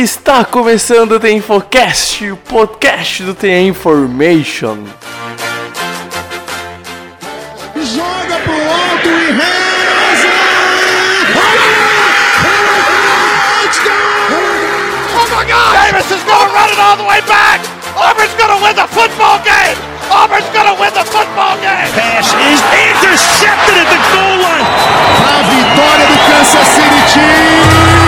Está começando o The Infocast, o podcast do The Information. Joga pro alto e reza! Oh my God! Davis is going to run it all the way back. Auburn's going to win the football game. Auburn's going to win the football game. Pass is intercepted at the goal line. A vitória do Kansas City Chiefs!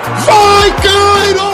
Vai, Cairo!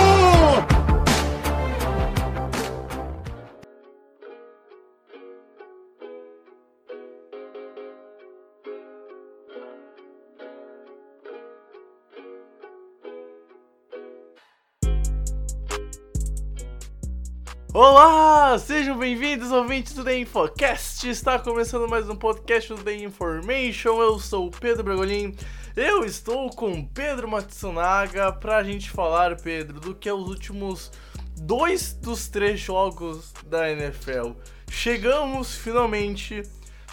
Olá, sejam bem-vindos, ouvintes do The Infocast. Está começando mais um podcast do The Information. Eu sou o Pedro Bragolin. Eu estou com Pedro Matsunaga pra gente falar, Pedro, do que é os últimos dois dos três jogos da NFL. Chegamos finalmente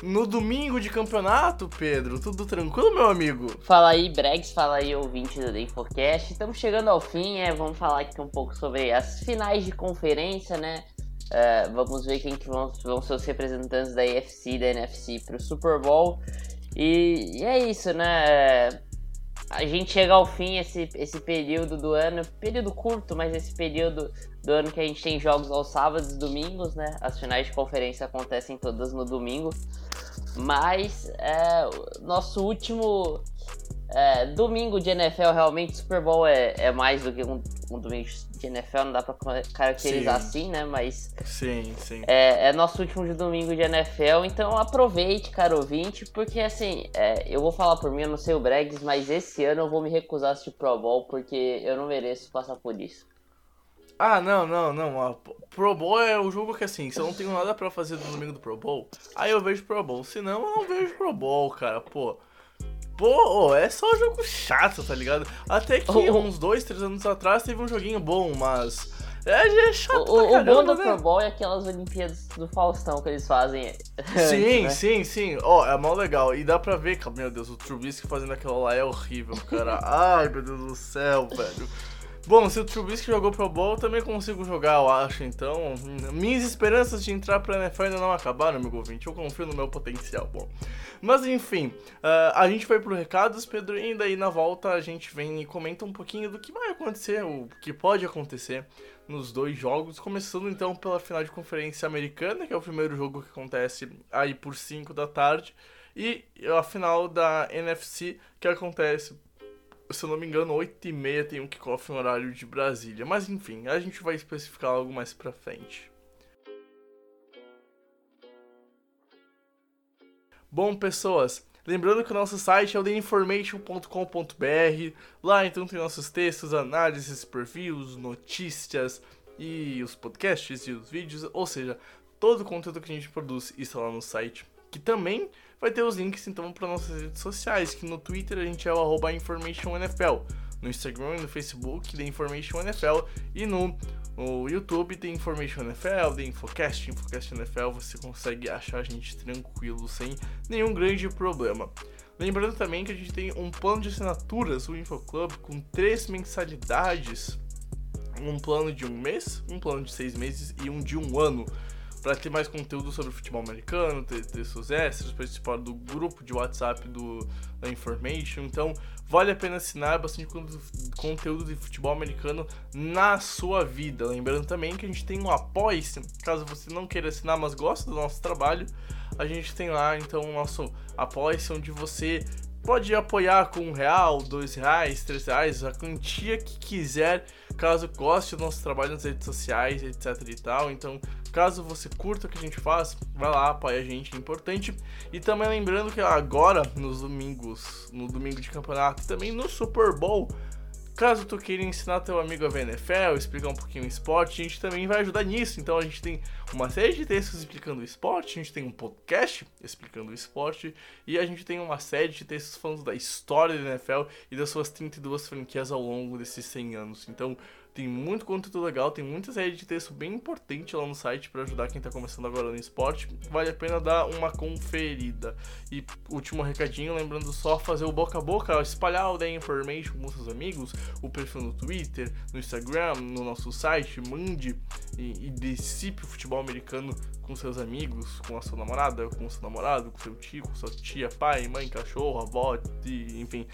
no domingo de campeonato, Pedro. Tudo tranquilo, meu amigo? Fala aí, Bregs, fala aí, ouvinte do The Infocast. Estamos chegando ao fim, é, vamos falar aqui um pouco sobre as finais de conferência, né? É, vamos ver quem que vão, vão ser os representantes da AFC e da NFC para o Super Bowl. E, e é isso, né? A gente chega ao fim, esse, esse período do ano, período curto, mas esse período do ano que a gente tem jogos aos sábados e domingos, né? As finais de conferência acontecem todas no domingo. Mas é, nosso último é, domingo de NFL, realmente, Super Bowl é, é mais do que um, um domingo de NFL, não dá pra caracterizar Sim. assim, né? Mas Sim, sim. é, é nosso último de domingo de NFL, então aproveite, caro ouvinte, porque assim, é, eu vou falar por mim, eu não sei o Bregs, mas esse ano eu vou me recusar a assistir Pro Bowl, porque eu não mereço passar por isso. Ah, não, não, não. Pro Bowl é o jogo que assim, se eu não tenho nada pra fazer no domingo do Pro Bowl, aí eu vejo Pro Bowl. Se não, eu não vejo Pro Bowl, cara. Pô. Pô, é só jogo chato, tá ligado? Até que Oh, oh. uns dois, três anos atrás teve um joguinho bom, mas. É, é chato O, pra o bom caramba, do né? Pro Bowl é aquelas Olimpíadas do Faustão que eles fazem. Sim, né? sim, sim. Ó, é mó legal. E dá pra ver, meu Deus, o Trubisky fazendo aquela lá é horrível, cara. Ai, meu Deus do céu, velho. Bom, se o Trubisky jogou Pro Bowl, também consigo jogar, eu acho. Então, hum, minhas esperanças de entrar pra NFL ainda não acabaram, meu ouvinte. Eu confio no meu potencial. Bom, mas enfim, ah, a gente vai pro recados, Pedro, e daí na volta a gente vem e comenta um pouquinho do que vai acontecer, o que pode acontecer nos dois jogos. Começando então pela final de conferência americana, que é o primeiro jogo que acontece aí por 5 da tarde, e a final da NFC, que acontece se eu não me engano, 8 e meia tem um kickoff no horário de Brasília. Mas enfim, a gente vai especificar algo mais pra frente. Bom, pessoas, lembrando que o nosso site é o theinformation.com.br. Lá então tem nossos textos, análises, perfis, notícias e os podcasts e os vídeos, ou seja, todo o conteúdo que a gente produz está lá no site, que também vai ter os links então para nossas redes sociais, que no Twitter a gente é o InformationNFL, no Instagram e no Facebook The Information NFL e no, no YouTube The Information NFL, The Infocast, Infocast NFL, você consegue achar a gente tranquilo, sem nenhum grande problema. Lembrando também que a gente tem um plano de assinaturas, o InfoClub, com três mensalidades, um plano de um mês, um plano de seis meses e um de um ano para ter mais conteúdo sobre futebol americano, ter textos extras, participar do grupo de WhatsApp do da Information. Então, vale a pena assinar bastante con- conteúdo de futebol americano na sua vida. Lembrando também que a gente tem um apoia-se, caso você não queira assinar, mas gosta do nosso trabalho, a gente tem lá então o nosso apoia-se, onde você pode apoiar com um real, dois reais, três reais, a quantia que quiser, caso goste do nosso trabalho nas redes sociais, etc e tal. Então, caso você curta o que a gente faz, vai lá, apoia a gente, é importante. E também lembrando que agora, nos domingos, no domingo de campeonato, e também no Super Bowl, Caso tu queira ensinar teu amigo a ver NFL, explicar um pouquinho o esporte, a gente também vai ajudar nisso. Então a gente tem uma série de textos explicando o esporte, a gente tem um podcast explicando o esporte e a gente tem uma série de textos falando da história da NFL e das suas 32 franquias ao longo desses 100 anos. Então, Tem muito conteúdo legal, tem muita série de texto bem importante lá no site para ajudar quem tá começando agora no esporte. Vale a pena dar uma conferida. E último recadinho, lembrando só fazer o boca a boca, espalhar o The Information com seus amigos, o perfil no Twitter, no Instagram, no nosso site, mande e, e o futebol americano com seus amigos, com a sua namorada, com o seu namorado, com seu tio, com sua tia, pai, mãe, cachorro, avó, enfim,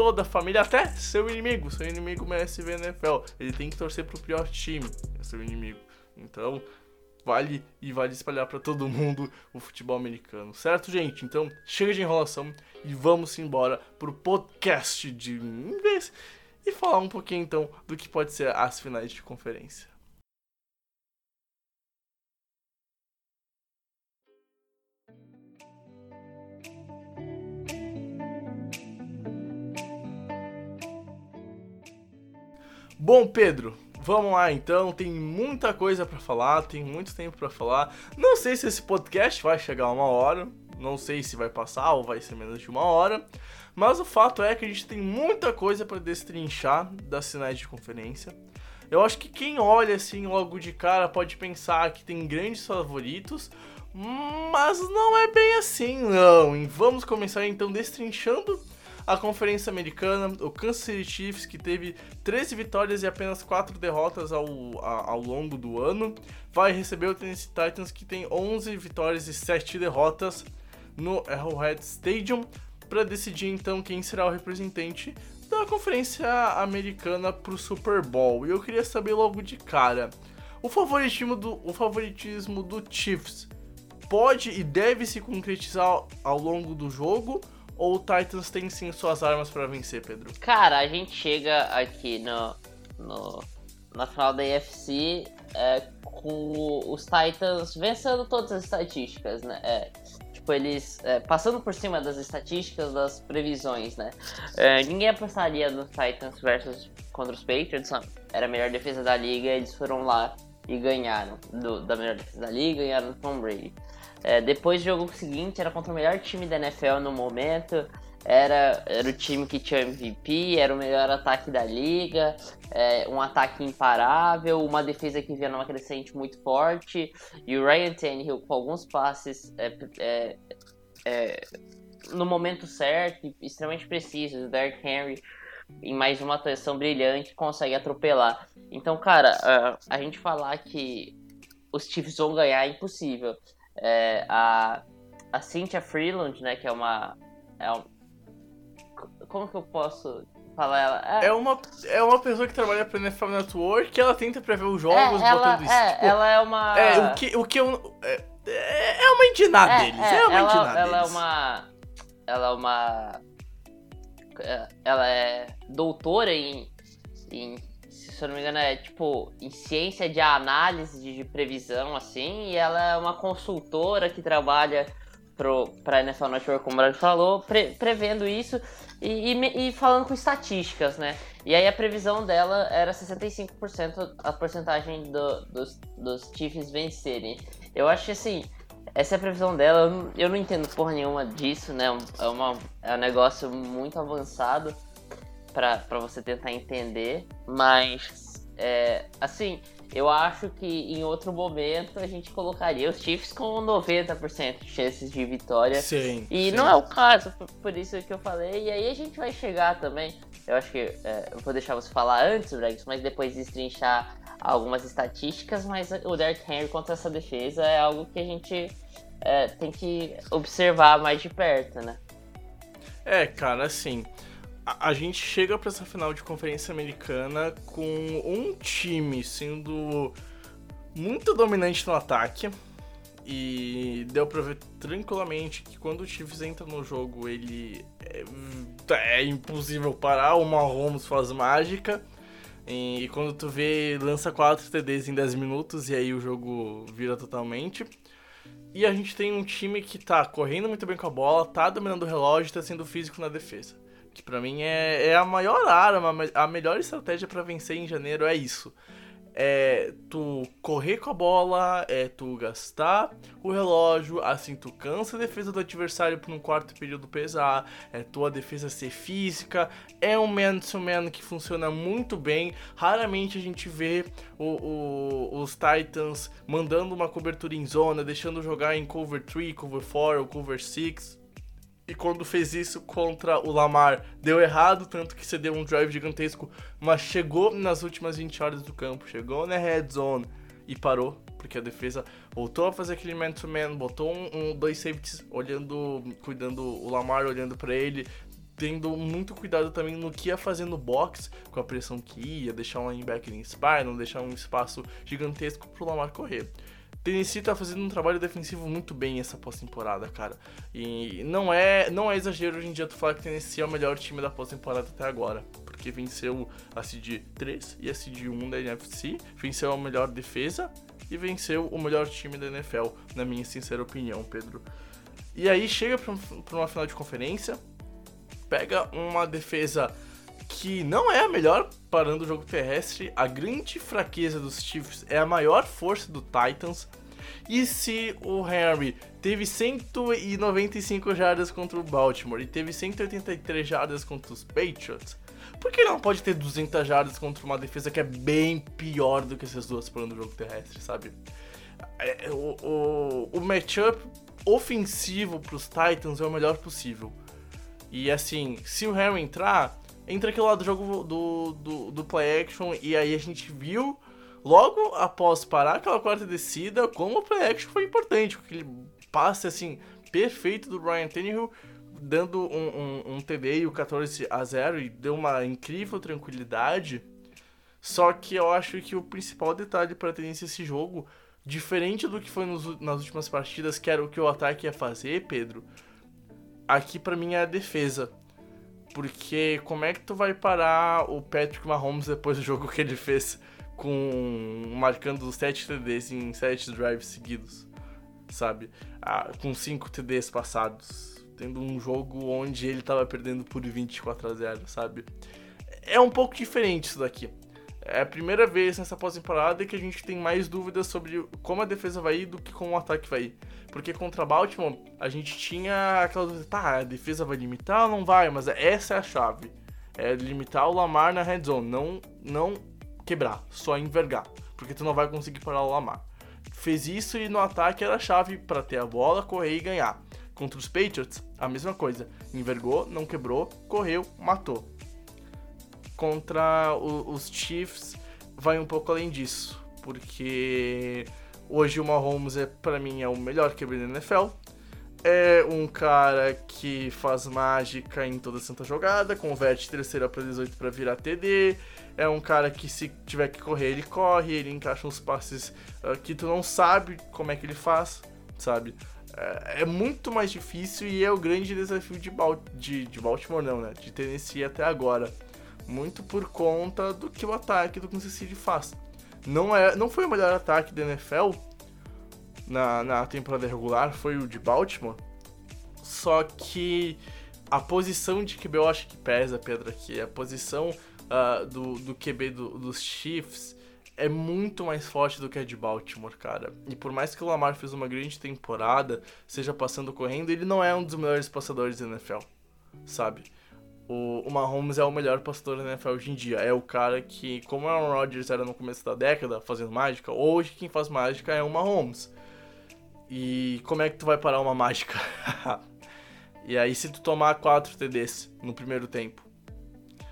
toda a família, até seu inimigo. Seu inimigo merece ver NFL. Ele tem que torcer pro pior time, é seu inimigo. Então, vale e vale espalhar para todo mundo o futebol americano, certo, gente? Então, chega de enrolação e vamos embora pro podcast de vez e falar um pouquinho então do que pode ser as finais de conferência. Bom, Pedro, vamos lá então. Tem muita coisa para falar, tem muito tempo para falar. Não sei se esse podcast vai chegar a uma hora, não sei se vai passar ou vai ser menos de uma hora. Mas o fato é que a gente tem muita coisa para destrinchar das sinais de conferência. Eu acho que quem olha assim logo de cara pode pensar que tem grandes favoritos, mas não é bem assim, não. E vamos começar então destrinchando a Conferência Americana, o Kansas City Chiefs, que teve 13 vitórias e apenas 4 derrotas ao, ao longo do ano, vai receber o Tennessee Titans, que tem 11 vitórias e 7 derrotas no Arrowhead Stadium, para decidir então quem será o representante da Conferência Americana para o Super Bowl. E eu queria saber logo de cara, o favoritismo do, o favoritismo do Chiefs pode e deve se concretizar ao longo do jogo? Ou o Titans tem sim suas armas para vencer, Pedro? Cara, a gente chega aqui no, no na final da AFC é, com os Titans vencendo todas as estatísticas, né? É, tipo, eles é, passando por cima das estatísticas, das previsões, né? É, ninguém apostaria no Titans versus contra os Patriots, era a melhor defesa da liga, eles foram lá e ganharam do, da melhor defesa da liga, ganharam do Tom Brady. É, depois do jogo seguinte, era contra o melhor time da NFL no momento. Era, era o time que tinha MVP, era o melhor ataque da liga, é, um ataque imparável, uma defesa que vinha numa crescente muito forte, e o Ryan Tannehill com alguns passes é, é, é no momento certo, extremamente precisos, o Derrick Henry em mais uma atuação brilhante consegue atropelar. Então, cara, a, a gente falar que os Chiefs vão ganhar é impossível é, a, a Cynthia Freeland, né, que é uma, é um, como que eu posso falar ela? É, é, uma, é uma pessoa que trabalha pra NFL Network, que ela tenta prever os jogos, é, ela, botando isso. É, tipo, ela é uma... É, o que, o que eu... É, é uma indiná é, deles, é, uma ela, indiná ela deles. é uma... Ela é uma... Ela é doutora em, em se eu não me engano, é tipo em ciência de análise de, previsão, assim, e ela é uma consultora que trabalha para a NFL Network, como ela falou, pre, prevendo isso e, e, e, falando com estatísticas, né? E aí a previsão dela era 65% a porcentagem do, dos, dos Chiefs vencerem. Eu acho assim, essa é a previsão dela, eu não, eu não entendo porra nenhuma disso, né? É, uma, é um negócio muito avançado para você tentar entender, mas é, assim, eu acho que em outro momento a gente colocaria os Chiefs com 90% de chances de vitória. Sim. E sim. não é o caso, por isso que eu falei. E aí a gente vai chegar também. Eu acho que é, eu vou deixar você falar antes, Rex, mas depois destrinchar algumas estatísticas. Mas o Derrick Henry contra essa defesa é algo que a gente é, tem que observar mais de perto, né? É, cara, assim a, gente chega para essa final de conferência americana com um time sendo muito dominante no ataque. E deu pra ver tranquilamente que quando o Chiefs entra no jogo, ele é, é impossível parar, o Mahomes faz mágica. E quando tu vê, lança 4 TDs em 10 minutos e aí o jogo vira totalmente. E a gente tem um time que tá correndo muito bem com a bola, tá dominando o relógio, tá sendo físico na defesa que para mim é, é a maior arma, a melhor estratégia para vencer em janeiro é isso. É tu correr com a bola, é tu gastar o relógio, assim tu cansa a defesa do adversário por um quarto período pesar, é tua defesa ser física, é um man-to-man que funciona muito bem. Raramente a gente vê o, o, os Titans mandando uma cobertura em zona, deixando jogar em cover 3, cover 4 ou cover 6 e quando fez isso contra o Lamar, deu errado, tanto que cedeu um drive gigantesco, mas chegou nas últimas 20 horas do campo, chegou na red zone e parou, porque a defesa voltou a fazer aquele man-to-man, botou um, um, dois safeties olhando, cuidando o Lamar, olhando para ele, tendo muito cuidado também no que ia fazer no box, com a pressão que ia, deixar um linebacker em spy, não deixar um espaço gigantesco pro Lamar correr. Tennessee tá fazendo um trabalho defensivo muito bem essa pós-temporada, cara. E não é, não é exagero hoje em dia tu falar que Tennessee é o melhor time da pós-temporada até agora. Porque venceu a Seed 3 e a Seed 1 da NFC, venceu a melhor defesa e venceu o melhor time da NFL, na minha sincera opinião, Pedro. E aí chega pra uma final de conferência, pega uma defesa que não é a melhor parando o jogo terrestre. A grande fraqueza dos Chiefs é a maior força do Titans. E se o Henry teve 195 jardas contra o Baltimore e teve 183 jardas contra os Patriots, por que não pode ter 200 jardas contra uma defesa que é bem pior do que essas duas parando o jogo terrestre, sabe? É, é, o, o, o matchup ofensivo para os Titans é o melhor possível. E assim, se o Henry entrar, entra aquele lado do jogo do, do, do play action e aí a gente viu logo após parar aquela quarta descida como o play action foi importante, com aquele passe assim perfeito do Ryan Tannehill dando um, um, um TD e o 14 a 0 e deu uma incrível tranquilidade. Só que eu acho que o principal detalhe para ter esse jogo, diferente do que foi nos, nas últimas partidas, que era o que o ataque ia fazer, Pedro, aqui para mim é a defesa. Porque como é que tu vai parar o Patrick Mahomes depois do jogo que ele fez com marcando 7 TDs em 7 drives seguidos, sabe? Ah, com 5 TDs passados, tendo um jogo onde ele tava perdendo por 24 a 0, sabe? É um pouco diferente isso daqui. É a primeira vez nessa pós-temporada que a gente tem mais dúvidas sobre como a defesa vai ir do que como o ataque vai ir. Porque contra Baltimore, a gente tinha aquela dúvida, tá, a defesa vai limitar ou não vai? Mas essa é a chave. É limitar o Lamar na red zone, não, não quebrar, só envergar. Porque tu não vai conseguir parar o Lamar. Fez isso e no ataque era a chave para ter a bola, correr e ganhar. Contra os Patriots, a mesma coisa. Envergou, não quebrou, correu, matou. Contra o, os Chiefs, vai um pouco além disso. Porque Hoje o Mahomes é para mim é o melhor QB da NFL. É um cara que faz mágica em toda santa jogada, converte terceira para 18 para virar TD. É um cara que se tiver que correr, ele corre, ele encaixa uns passes uh, que tu não sabe como é que ele faz, sabe? É, é muito mais difícil e é o grande desafio de, Bal de, de Baltimore, não, né? De Tennessee até agora. Muito por conta do que o ataque do Kansas City faz não, é, não foi o melhor ataque da NFL na, na temporada regular, foi o de Baltimore. Só que a posição de QB eu acho que pesa, Pedro, aqui. A posição uh, do, do QB do, dos Chiefs é muito mais forte do que a de Baltimore, cara. E por mais que o Lamar fez uma grande temporada, seja passando correndo, ele não é um dos melhores passadores da NFL, sabe? O, o Mahomes é o melhor pastor da NFL hoje em dia. É o cara que, como o Aaron Rodgers era no começo da década fazendo mágica, hoje quem faz mágica é o Mahomes. E como é que tu vai parar uma mágica? e aí se tu tomar 4 TDs no primeiro tempo,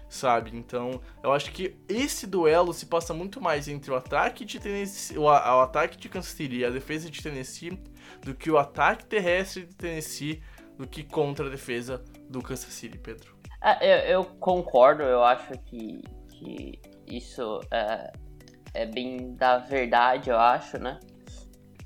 sabe? Então, eu acho que esse duelo se passa muito mais entre o ataque de Tennessee, o, o ataque de Kansas City e a defesa de Tennessee do que o ataque terrestre de Tennessee do que contra a defesa do Kansas City, Pedro. É, eu, eu, concordo, eu acho que, que isso é, é bem da verdade, eu acho, né?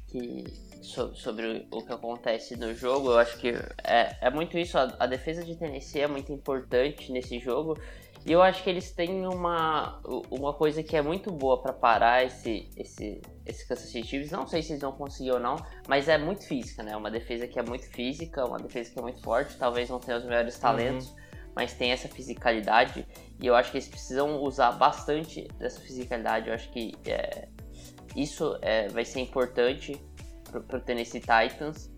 Que, so, sobre o que acontece no jogo, eu acho que é, é muito isso. A, a defesa de Tennessee é muito importante nesse jogo. E eu acho que eles têm uma, uma coisa que é muito boa para parar esse, esse, esse Kansas City Chiefs. Não sei se eles vão conseguir ou não, mas é muito física, né? Uma defesa que é muito física, uma defesa que é muito forte. Talvez não tenha os melhores talentos, uhum mas tem essa fisicalidade. E eu acho que eles precisam usar bastante dessa fisicalidade. Eu acho que é, isso é, vai ser importante para o Tennessee Titans.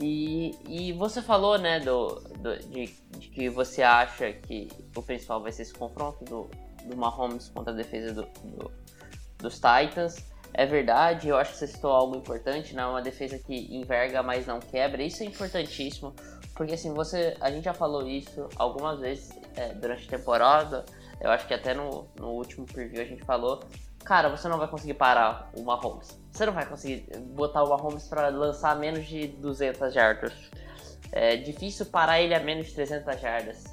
E, e você falou, né, do, do de, de, que você acha que o principal vai ser esse confronto do, do Mahomes contra a defesa do, do, dos Titans. É verdade, eu acho que você citou algo importante, né? Uma defesa que enverga, mas não quebra. Isso é importantíssimo, porque assim, você. A gente já falou isso algumas vezes é, durante a temporada. Eu acho que até no, no último preview a gente falou cara, você não vai conseguir parar o Mahomes. Você não vai conseguir botar o Mahomes para lançar menos de 200 jardas. É difícil parar ele a menos de 300 jardas.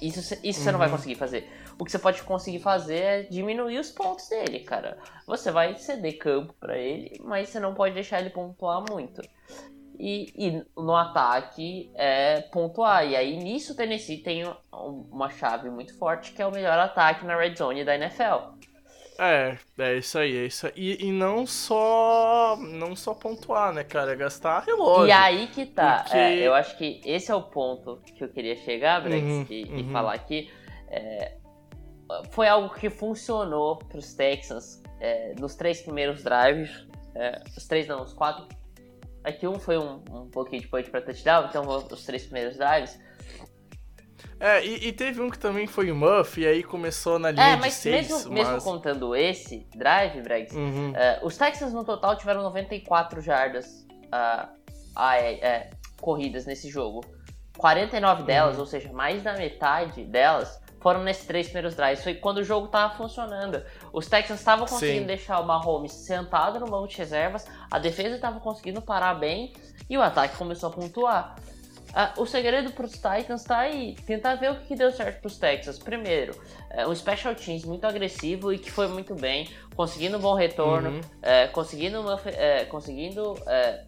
Isso, isso uhum. você não vai uhum. conseguir fazer. O que você pode conseguir fazer é diminuir os pontos dele, cara. Você vai ceder campo para ele, mas você não pode deixar ele pontuar muito. E, e, no ataque é pontuar. E aí nisso o Tennessee tem uma chave muito forte que é o melhor ataque na red zone da NFL. É, é isso aí, é isso aí. E, e, não só não só pontuar, né, cara? É gastar relógio. E aí que tá. Porque... É, eu acho que esse é o ponto que eu queria chegar, Brex, uhum, e, uhum. e, falar aqui. É, foi algo que funcionou pros Texans é, nos três primeiros drives. É, os três não, os quatro. Aqui um foi um, um pouquinho de point pra touchdown, então os três primeiros drives é, e, e, teve um que também foi o Muff, e aí começou na linha é, mas de 6. Mesmo, mas... mesmo contando esse drive, Bregs, uhum. uh, os Texans no total tiveram 94 jardas uh, corridas nesse jogo. 49 uhum. delas, ou seja, mais da metade delas, foram nesses três primeiros drives. Foi quando o jogo tava funcionando. Os Texans estavam conseguindo Sim. deixar o Mahomes sentado no banco de reservas, a defesa estava conseguindo parar bem e o ataque começou a pontuar. Ah, o segredo para os Titans está aí. Tentar ver o que deu certo para os Texans. Primeiro, é, um special teams muito agressivo e que foi muito bem, conseguindo um bom retorno, uhum. é, conseguindo, uma, é, conseguindo é,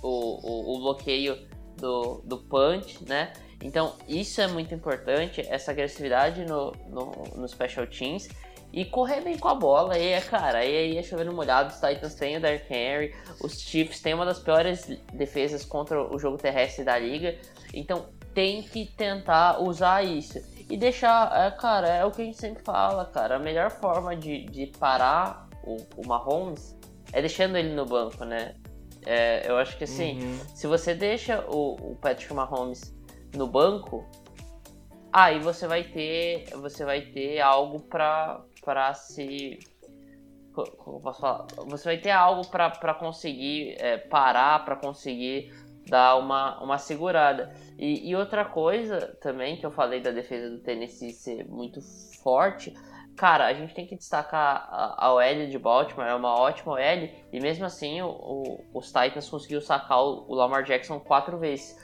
o, o, o, bloqueio do, do punch, né? Então, isso é muito importante, essa agressividade no, no, no special teams e correr bem com a bola. E é, cara, aí, aí é chovendo molhado. Os Titans têm o Derrick Henry, os Chiefs têm uma das piores defesas contra o jogo terrestre da liga. Então tem que tentar usar isso. E deixar, é, cara, é o que a gente sempre fala, cara. A melhor forma de, de parar o, o Mahomes é deixando ele no banco, né? É, eu acho que assim, uhum. se você deixa o, o Patrick Mahomes no banco, aí você vai ter você vai ter algo para para se. Como posso falar? Você vai ter algo para conseguir é, parar, para conseguir dar uma, uma segurada. E, e, outra coisa também que eu falei da defesa do Tennessee ser muito forte. Cara, a gente tem que destacar a, a OL de Baltimore, é uma ótima OL, e mesmo assim o, o, os Titans conseguiu sacar o, o Lamar Jackson quatro vezes.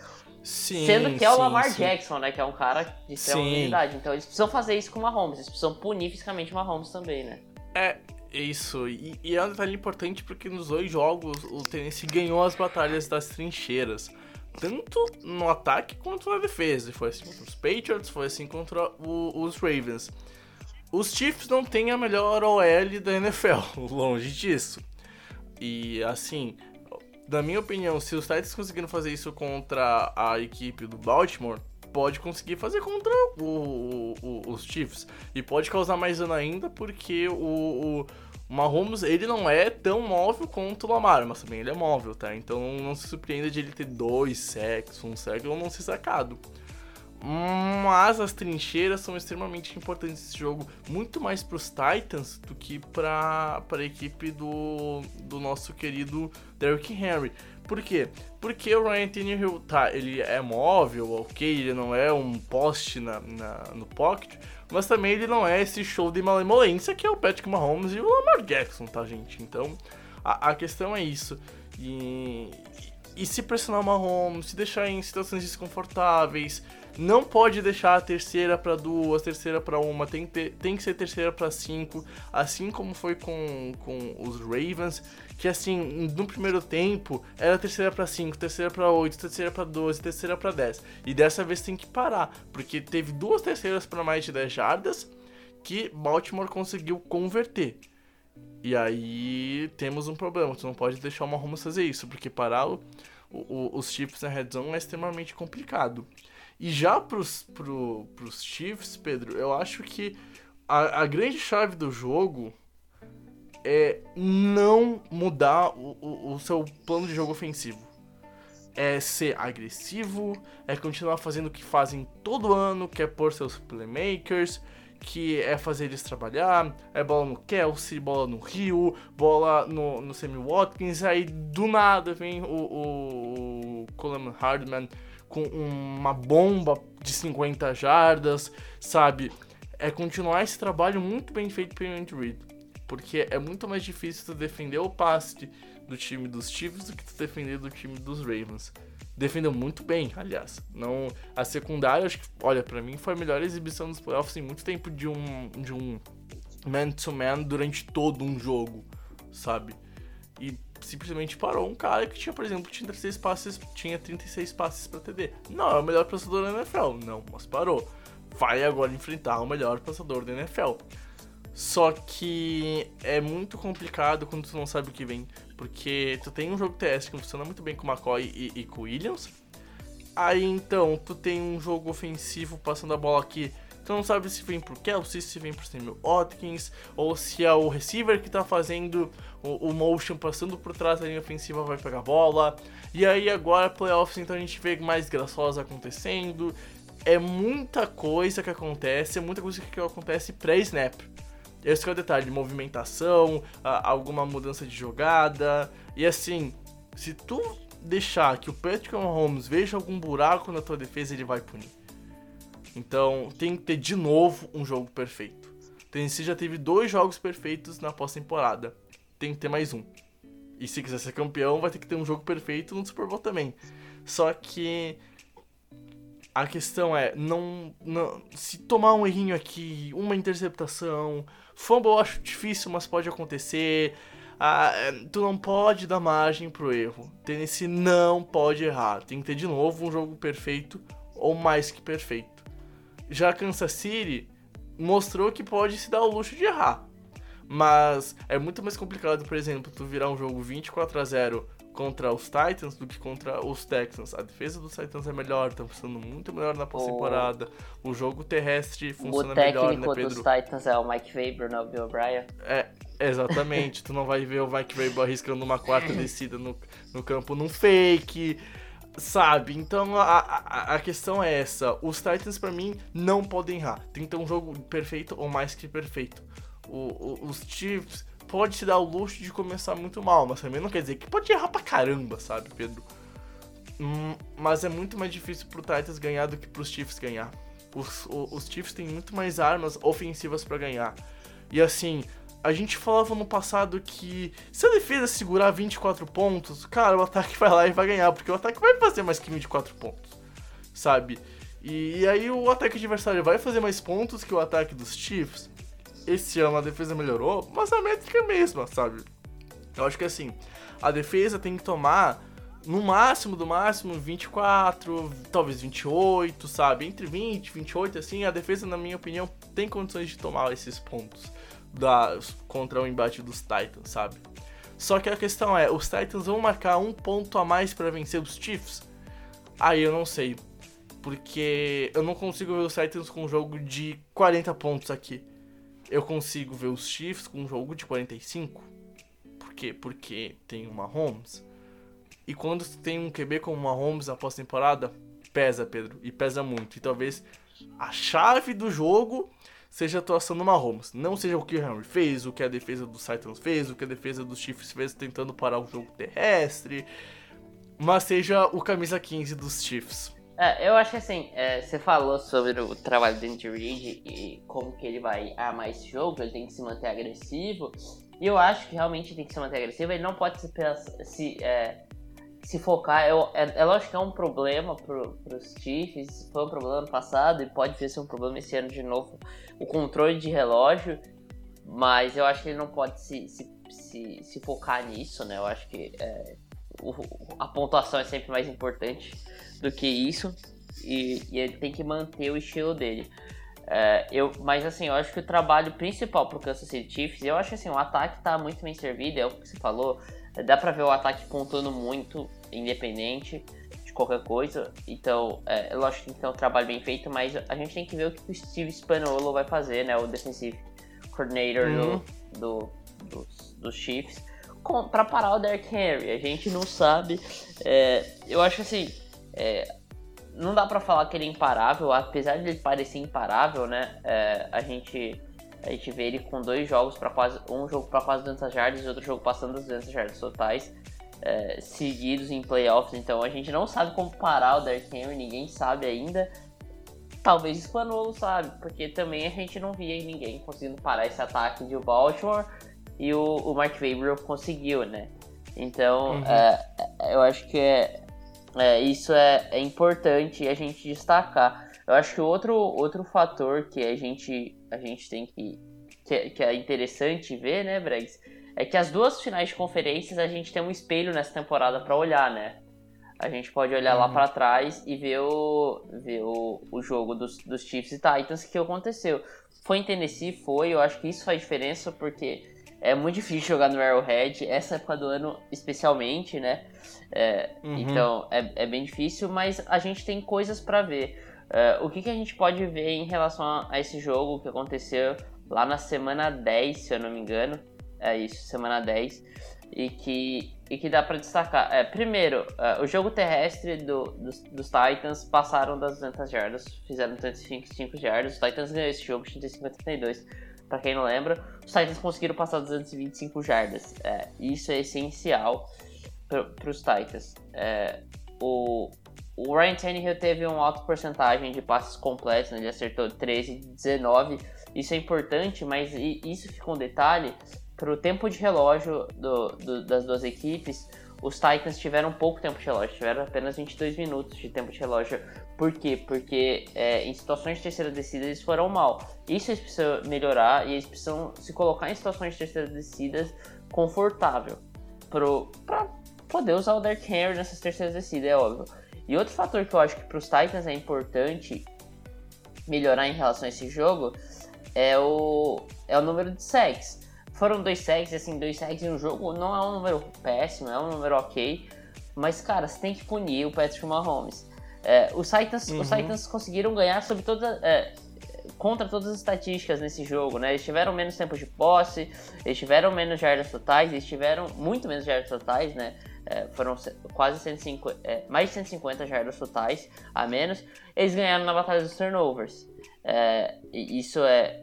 Sim, Sendo que é o Lamar sim. Jackson, né? Que é um cara de extrema habilidade. Então eles precisam fazer isso com o Mahomes. Eles precisam punir fisicamente o Mahomes também, né? É, isso. E, e é um detalhe importante porque nos dois jogos o Tennessee ganhou as batalhas das trincheiras. Tanto no ataque quanto na defesa. Foi assim contra os Patriots, foi assim contra o, os Ravens. Os Chiefs não têm a melhor OL da NFL, longe disso. E assim, na minha opinião, se os Titans conseguiram fazer isso contra a equipe do Baltimore, pode conseguir fazer contra o, o, os Chiefs. E pode causar mais dano ainda, porque o, o Mahomes, ele não é tão móvel quanto o Lamar, mas também ele é móvel, tá? Então não se surpreenda de ele ter dois sacks, um sack ou não ser sacado. Mas as trincheiras são extremamente importantes nesse jogo, muito mais para os Titans do que para a equipe do, do nosso querido Derrick Henry. Por quê? Porque o Ryan Tannehill, tá, ele é móvel, ok, ele não é um poste na, na, no pocket, mas também ele não é esse show de malemolência que é o Patrick Mahomes e o Lamar Jackson, tá, gente? Então, a, a questão é isso. E, e se pressionar o Mahomes, se deixar em situações desconfortáveis, não pode deixar a terceira para duas, terceira para uma, tem que, ter, tem que ser terceira para cinco, assim como foi com, com os Ravens, que assim, no primeiro tempo era terceira para cinco, terceira para oito, terceira para doze, terceira para dez. E dessa vez tem que parar, porque teve duas terceiras para mais de 10 jardas que Baltimore conseguiu converter. E aí temos um problema, tu não pode deixar o Mahomes fazer isso, porque parar o, o, os chips na red zone é extremamente complicado. E já pros, pro, pros Chiefs, Pedro, eu acho que a, a grande chave do jogo é não mudar o, o, o seu plano de jogo ofensivo. É ser agressivo, é continuar fazendo o que fazem todo ano, que é pôr seus playmakers, que é fazer eles trabalhar, é bola no Kelsey, bola no Rio, bola no, no Sammy Watkins, aí do nada vem o, o, o Coleman Hardman com uma bomba de 50 jardas, sabe? É continuar esse trabalho muito bem feito pelo Andy Reid, porque é muito mais difícil tu defender o passe do time dos Chiefs do que tu defender do time dos Ravens defendeu muito bem, aliás. Não, a secundária, acho que, olha, para mim foi a melhor exibição dos playoffs em muito tempo de um de um man to man durante todo um jogo, sabe? E simplesmente parou um cara que tinha, por exemplo, tinha 36 passes, tinha 36 passes para TD. Não é o melhor passador da NFL, não, mas parou. Vai agora enfrentar o melhor passador da NFL. Só que é muito complicado quando tu não sabe o que vem. Porque tu tem um jogo TS que funciona muito bem com o McCoy e, e com o Williams. Aí então, tu tem um jogo ofensivo passando a bola aqui. Tu não sabe se vem pro Kelsey, se vem pro Samuel Watkins, ou se é o receiver que tá fazendo o, o, motion passando por trás da linha ofensiva vai pegar a bola. E aí agora playoffs, então a gente vê mais graçosa acontecendo. É muita coisa que acontece, é muita coisa que acontece pré-snap. Esse é o detalhe, movimentação, alguma mudança de jogada. E assim, se tu deixar que o Patrick Mahomes veja algum buraco na tua defesa, ele vai punir. Então, tem que ter de novo um jogo perfeito. Tennessee já teve dois jogos perfeitos na pós-temporada. Tem que ter mais um. E se quiser ser campeão, vai ter que ter um jogo perfeito no Super Bowl também. Só que a questão é, não, não se tomar um errinho aqui, uma interceptação, Fumble eu acho difícil, mas pode acontecer. Ah, tu não pode dar margem pro erro. Tennessee não pode errar. Tem que ter de novo um jogo perfeito ou mais que perfeito. Já Kansas City mostrou que pode se dar o luxo de errar. Mas é muito mais complicado, por exemplo, tu virar um jogo 24 a 0 contra os Titans do que contra os Texans. A defesa dos Titans é melhor, tá funcionando muito melhor na pós-temporada. O... o jogo terrestre funciona melhor, né, Pedro? O técnico dos Titans é o Mike Weber, não é o Bill O'Brien? É, exatamente. tu não vai ver o Mike Weber arriscando uma quarta descida no, no campo num fake, sabe? Então a, a, a questão é essa. Os Titans, para mim, não podem errar. Tem que ter um jogo perfeito ou mais que perfeito. O, o, os Chiefs pode se dar o luxo de começar muito mal, mas também não quer dizer que pode errar pra caramba, sabe, Pedro? Hum, mas é muito mais difícil pro Titans ganhar do que pros Chiefs ganhar. Os, os, os Chiefs têm muito mais armas ofensivas para ganhar. E assim, a gente falava no passado que se a defesa segurar 24 pontos, cara, o ataque vai lá e vai ganhar, porque o ataque vai fazer mais que 24 pontos, sabe? E, e aí o ataque adversário vai fazer mais pontos que o ataque dos Chiefs esse ano a defesa melhorou, mas a métrica é a mesma, sabe? Eu acho que assim, a defesa tem que tomar no máximo, do máximo, 24, talvez 28, sabe? Entre 20 e 28, assim, a defesa, na minha opinião, tem condições de tomar esses pontos da, contra o embate dos Titans, sabe? Só que a questão é, os Titans vão marcar um ponto a mais para vencer os Chiefs? Aí eu não sei. Porque eu não consigo ver os Titans com um jogo de 40 pontos aqui eu consigo ver os Chiefs com um jogo de 45. Por quê? Porque tem uma Holmes. E quando tem um QB como uma Holmes na pós-temporada, pesa, Pedro, e pesa muito. E talvez a chave do jogo seja a atuação do Mahomes. Não seja o que o Henry fez, o que a defesa dos Titans fez, o que a defesa dos Chiefs fez tentando parar o jogo terrestre, mas seja o camisa 15 dos Chiefs. É, eu acho que assim, é, você falou sobre o trabalho do Andy Reid e como que ele vai amar esse jogo, ele tem que se manter agressivo. E eu acho que realmente tem que se manter agressivo, ele não pode se, se, é, se focar. Eu, é, é lógico que é um problema pro, pros Chiefs, foi um problema no passado e pode ser um problema esse ano de novo, o controle de relógio. Mas eu acho que ele não pode se, se, se, se focar nisso, né? Eu acho que é, o, a pontuação é sempre mais importante do que isso. E, e ele tem que manter o estilo dele. É, eu, mas assim, eu acho que o trabalho principal pro Kansas City Chiefs, eu acho assim, o ataque tá muito bem servido, é o que você falou. Dá pra ver o ataque pontuando muito, independente. qualquer coisa. Então, é lógico que tem que ter um trabalho bem feito, mas a gente tem que ver o que o Steve Spagnuolo vai fazer, né? O defensive coordinator Uhum. do, do, dos, dos Chiefs para parar o Derrick Henry. A gente não sabe. É, eu acho que assim, é, não dá pra falar que ele é imparável, apesar de ele parecer imparável, né? É, a gente a gente vê ele com dois jogos para quase um jogo para quase 200 jardas e outro jogo passando das 200 jardas totais. é, seguidos em playoffs, então a gente não sabe como parar o Derrick Henry, ninguém sabe ainda. Talvez o Spanuolo sabe, porque também a gente não via ninguém conseguindo parar esse ataque de Baltimore e o, o Mark Gabriel conseguiu, né? Então, Uhum. é, é, eu acho que é, é, isso é, é importante a gente destacar. Eu acho que outro, outro fator que a gente, a gente tem que, que, é- que é interessante ver, né, Bregs, é que as duas finais de conferências a gente tem um espelho nessa temporada para olhar, né? A gente pode olhar lá Uhum. para trás e ver o, ver o, o jogo dos, dos Chiefs e Titans que aconteceu. Foi em Tennessee, foi, eu acho que isso faz diferença porque é muito difícil jogar no Arrowhead, essa época do ano especialmente, né? É, Uhum. Então é, é bem difícil, mas a gente tem coisas para ver. É, o que, que a gente pode ver em relação a, esse jogo que aconteceu lá na semana 10, se eu não me engano? É isso, semana 10. E que, e que dá para destacar. É, primeiro, é, o jogo terrestre do- dos, dos Titans passaram das 200 jardas, fizeram 205 jardas. Os Titans ganhou esse jogo 35 a 32. Pra quem não lembra, os Titans conseguiram passar 225 jardas. É, isso é essencial para os Titans. É, o, o Ryan Tannehill teve uma alta porcentagem de passes completos, né? ele acertou 13 de 19. Isso é importante, mas isso fica um detalhe para o tempo de relógio do- do- das duas equipes. Os Titans tiveram pouco tempo de relógio, tiveram apenas 22 minutos de tempo de relógio. Por quê? Porque é, em situações de terceira descida eles foram mal. Isso eles precisam melhorar e eles precisam se colocar em situações de terceira descida confortável para poder usar o Derrick Henry nessas terceiras descidas, é óbvio. E outro fator que eu acho que para os Titans é importante melhorar em relação a esse jogo é o, é o número de sacks. Foram dois sacks, assim, dois sacks em um jogo não é um número péssimo, é um número ok. Mas, cara, você tem que punir o Patrick Mahomes. É, os, Titans, os Uhum. Titans conseguiram ganhar sobre toda, é, contra todas as estatísticas nesse jogo, né? Eles tiveram menos tempo de posse, eles tiveram menos jardas totais, eles tiveram muito menos jardas totais, né? É, foram quase 150, é, mais de 150 jardas totais a menos. Eles ganharam na batalha dos turnovers. É, isso é,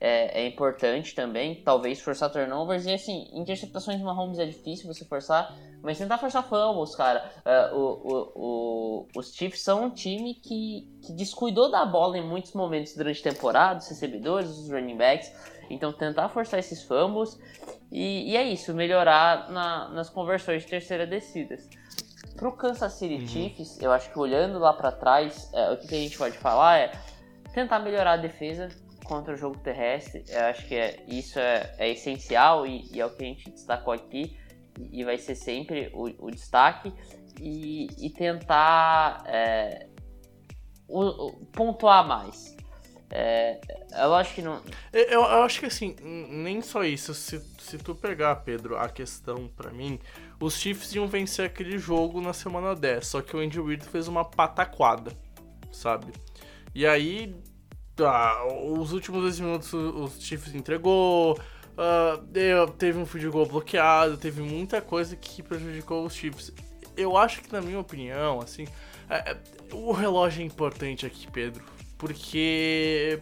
é, é importante também, talvez forçar turnovers. E assim, interceptações de Mahomes é difícil você forçar, mas tentar forçar fumbles, cara. É, o, o, o- os Chiefs são um time que, que descuidou da bola em muitos momentos durante a temporada, os recebedores, os running backs. Então tentar forçar esses fumbles e, e é isso, melhorar na- nas conversões de terceira descidas. Pro Kansas City Chiefs, eu acho que olhando lá pra trás, é, o que, que a gente pode falar é tentar melhorar a defesa contra o jogo terrestre. Eu acho que é- isso é, é essencial e, e é o que a gente destacou aqui e vai ser sempre o, o destaque e, e tentar é, o- o- pontuar mais. É, eu acho que não. Eu, eu acho que assim, nem só isso. Se, se tu pegar, Pedro, a questão pra mim, os Chiefs iam vencer aquele jogo na semana 10, só que o Andy Reid fez uma pataquada, sabe? E aí, ah, os últimos 10 minutos os Chiefs entregou, deu- teve um goal bloqueado, teve muita coisa que prejudicou os Chiefs. Eu acho que, na minha opinião, assim, é- é- o relógio é importante aqui, Pedro, porque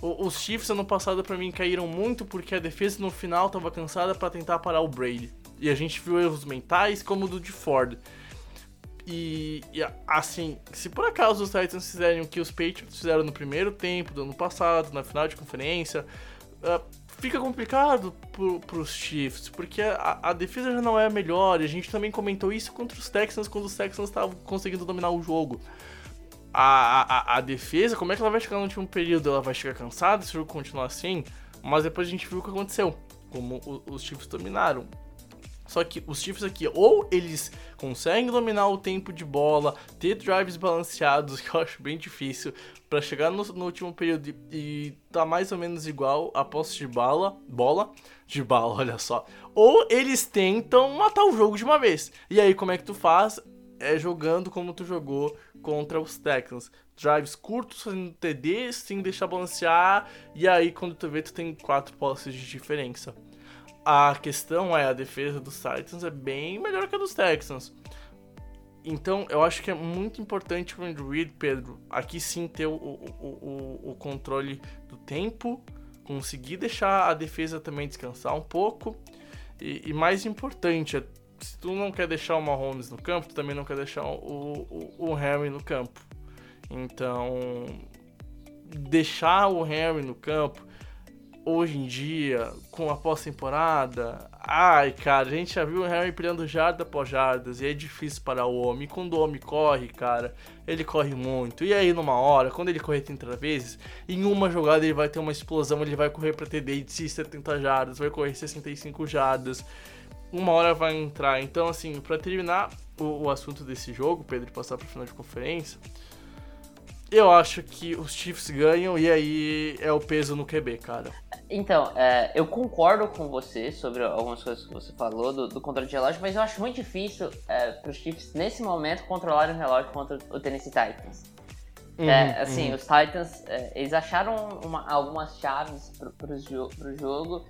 os Chiefs ano passado pra mim caíram muito porque a defesa no final tava cansada pra tentar parar o Brady. E a gente viu erros mentais como o do de Ford. E, e, assim, se por acaso os Titans fizerem o que os Patriots fizeram no primeiro tempo do ano passado, na final de conferência, ah, fica complicado pro, pros Chiefs, porque a, a defesa já não é a melhor, e a gente também comentou isso contra os Texans quando os Texans estavam conseguindo dominar o jogo. A, a, a defesa, como é que ela vai chegar no último período? Ela vai chegar cansada se o jogo continuar assim? Mas depois a gente viu o que aconteceu, como os Chiefs dominaram. Só que os Chiefs aqui, ou eles conseguem dominar o tempo de bola, ter drives balanceados, que eu acho bem difícil, pra chegar no, no último período e, e tá mais ou menos igual a posse de bala, bola, de bala, olha só. Ou eles tentam matar o jogo de uma vez. E aí como é que tu faz? É jogando como tu jogou contra os Texans. Drives curtos, fazendo TD, sem deixar balancear, e aí quando tu vê, tu tem quatro posses de diferença. A questão é, a defesa dos Titans é bem melhor que a dos Texans. Então, eu acho que é muito importante o Andrew Reid, Pedro, aqui sim ter o, o, o, o controle do tempo, conseguir deixar a defesa também descansar um pouco. E, e, mais importante, se tu não quer deixar o Mahomes no campo, tu também não quer deixar o, o, o Harry no campo. Então, deixar o Harry no campo hoje em dia, com a pós-temporada, ai, cara, a gente já viu o Harry perdendo jarda após jardas e é difícil para o homem. Quando o homem corre, cara, ele corre muito. E aí, numa hora, quando ele correr 30 vezes, em uma jogada ele vai ter uma explosão, ele vai correr para TD de 70 jardas, vai correr 65 jardas. Uma hora vai entrar. Então, assim, para terminar o, o assunto desse jogo, Pedro, passar para final de conferência. Eu acho que os Chiefs ganham e aí é o peso no QB, cara. Então, é, eu concordo com você sobre algumas coisas que você falou do, do controle de relógio, mas eu acho muito difícil é, para os Chiefs, nesse momento, controlarem o relógio contra o Tennessee Titans. Uhum, é, assim, uhum. os Titans, é, eles acharam uma, algumas chaves para o jo jogo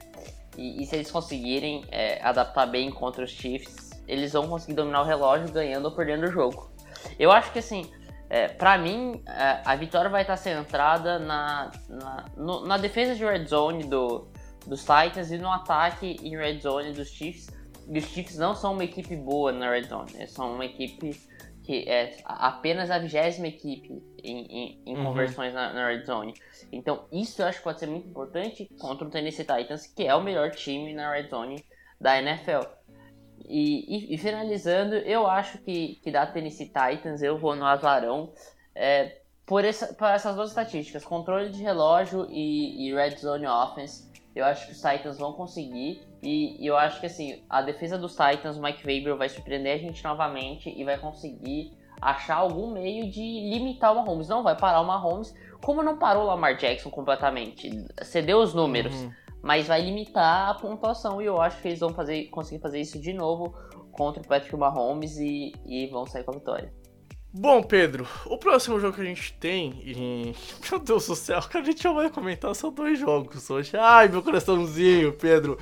e, e, se eles conseguirem é, adaptar bem contra os Chiefs, eles vão conseguir dominar o relógio ganhando ou perdendo o jogo. Eu acho que, assim, é, para mim, é, a vitória vai estar centrada na, na, no, na defesa de red zone do, dos Titans e no ataque em red zone dos Chiefs. E os Chiefs não são uma equipe boa na red zone, eles são uma equipe que é apenas a vigésima equipe em, em, em uhum. conversões na, na, red zone. Então, isso eu acho que pode ser muito importante contra o Tennessee Titans, que é o melhor time na red zone da NFL. E, e, e, finalizando, eu acho que, que da Tennessee Titans eu vou no Azarão é, por, essa, por essas duas estatísticas, controle de relógio e, e Red Zone Offense. Eu acho que os Titans vão conseguir e, e eu acho que assim, a defesa dos Titans, o Mike Weber vai surpreender a gente novamente e vai conseguir achar algum meio de limitar o Mahomes. Não vai parar o Mahomes, como não parou o Lamar Jackson completamente. Cedeu os números. Uhum mas vai limitar a pontuação e eu acho que eles vão fazer, conseguir fazer isso de novo contra o Patrick Mahomes e, e vão sair com a vitória. Bom, Pedro, o próximo jogo que a gente tem, e... meu Deus do céu, que a gente vai comentar são dois jogos hoje. Ai, meu coraçãozinho, Pedro.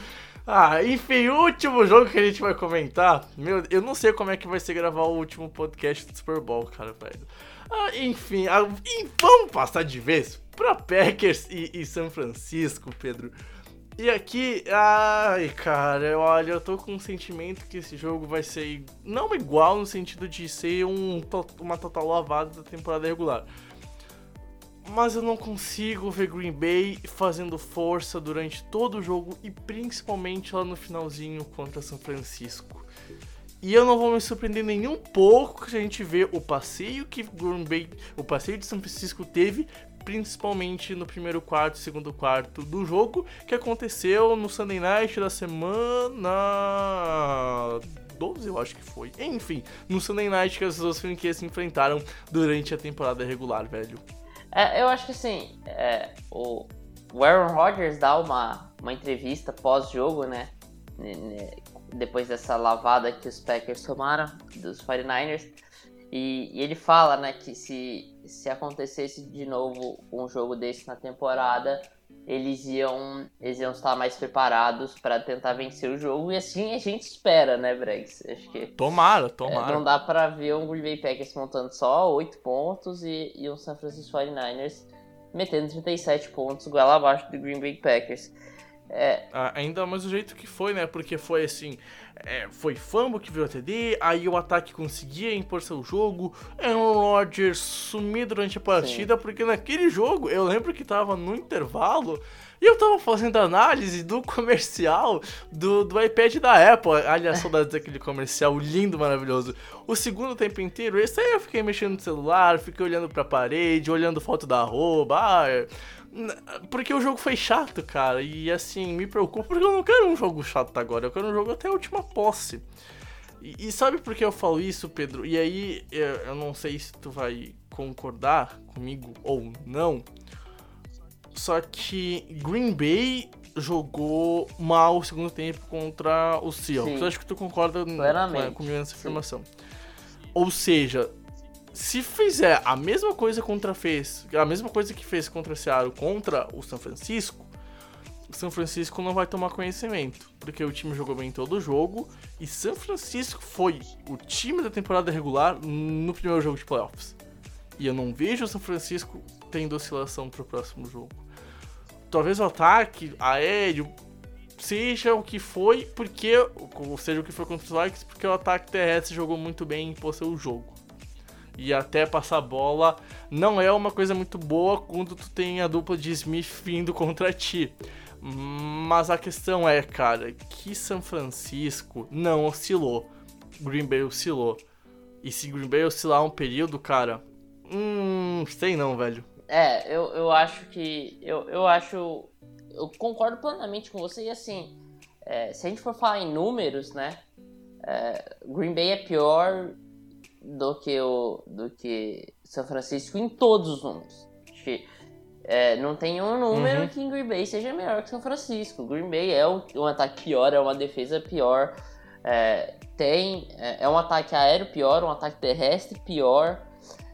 Ah, enfim, o último jogo que a gente vai comentar, meu, eu não sei como é que vai ser gravar o último podcast do Super Bowl, cara, velho. Ah, enfim, ah, vamos passar de vez pra Packers e, e São Francisco, Pedro. E aqui, ai, cara, olha, eu tô com um sentimento que esse jogo vai ser não igual no sentido de ser um, uma total lavada da temporada regular. Mas eu não consigo ver Green Bay fazendo força durante todo o jogo e principalmente lá no finalzinho contra São Francisco. E eu não vou me surpreender nem um pouco se a gente ver o passeio que Green Bay, o passeio de São Francisco teve principalmente no primeiro quarto e segundo quarto do jogo, que aconteceu no Sunday Night da semana 12, eu acho que foi. Enfim, no Sunday Night que as duas franquias se enfrentaram durante a temporada regular, velho. É, eu acho que assim, é, o, o Aaron Rodgers dá uma, uma entrevista pós-jogo, né? Depois dessa lavada que os Packers tomaram dos 49ers. E, e, ele fala, né, que se, se acontecesse de novo um jogo desse na temporada, eles iam, eles iam estar mais preparados para tentar vencer o jogo. E assim a gente espera, né, Bregs? Acho que. Tomara, tomara. É, não dá para ver um Green Bay Packers montando só 8 pontos e, e um San Francisco 49ers metendo 37 pontos, igual abaixo do Green Bay Packers. É... Ah, ainda mais do jeito que foi, né? Porque foi assim: é, foi fumble que virou TD, aí o ataque conseguia impor seu jogo, Aaron Rodgers sumir durante a partida, Sim. porque naquele jogo eu lembro que tava no intervalo e eu tava fazendo análise do comercial do, do iPad da Apple. Aliás, saudades daquele comercial lindo, maravilhoso. O segundo tempo inteiro, esse aí eu fiquei mexendo no celular, fiquei olhando pra parede, olhando foto da arroba. Ah, porque o jogo foi chato, cara. E assim, me preocupa porque eu não quero um jogo chato agora. Eu quero um jogo até a última posse. E, e sabe por que eu falo isso, Pedro? E aí, eu, não sei se tu vai concordar comigo ou não. Só que Green Bay jogou mal o segundo tempo contra o Seahawks. Acho que tu concorda com, comigo nessa afirmação. Ou seja, se fizer a mesma coisa contra fez, a mesma coisa que fez contra Seattle contra o São Francisco, o São Francisco não vai tomar conhecimento, porque o time jogou bem todo o jogo e São Francisco foi o time da temporada regular no primeiro jogo de playoffs. E eu não vejo o São Francisco tendo oscilação pro próximo jogo. Talvez o ataque aéreo seja o que foi, porque. Ou seja o que foi contra os Vikings, porque o ataque terrestre jogou muito bem e impôs o jogo. E até passar bola não é uma coisa muito boa quando tu tem a dupla de Smith vindo contra ti. Mas a questão é, cara, que São Francisco não oscilou. Green Bay oscilou. E se Green Bay oscilar um período, cara. Hum. Sei não, velho. É, eu, eu acho que. Eu, eu acho. Eu concordo plenamente com você e assim. É, se a gente for falar em números, né? É, Green Bay é pior do que o do que São Francisco em todos os números. Acho que, é, não tem um número Uhum. que em Green Bay seja melhor que São Francisco. Green Bay é um, um ataque pior, é uma defesa pior, é, tem é, é um ataque aéreo pior, um ataque terrestre pior,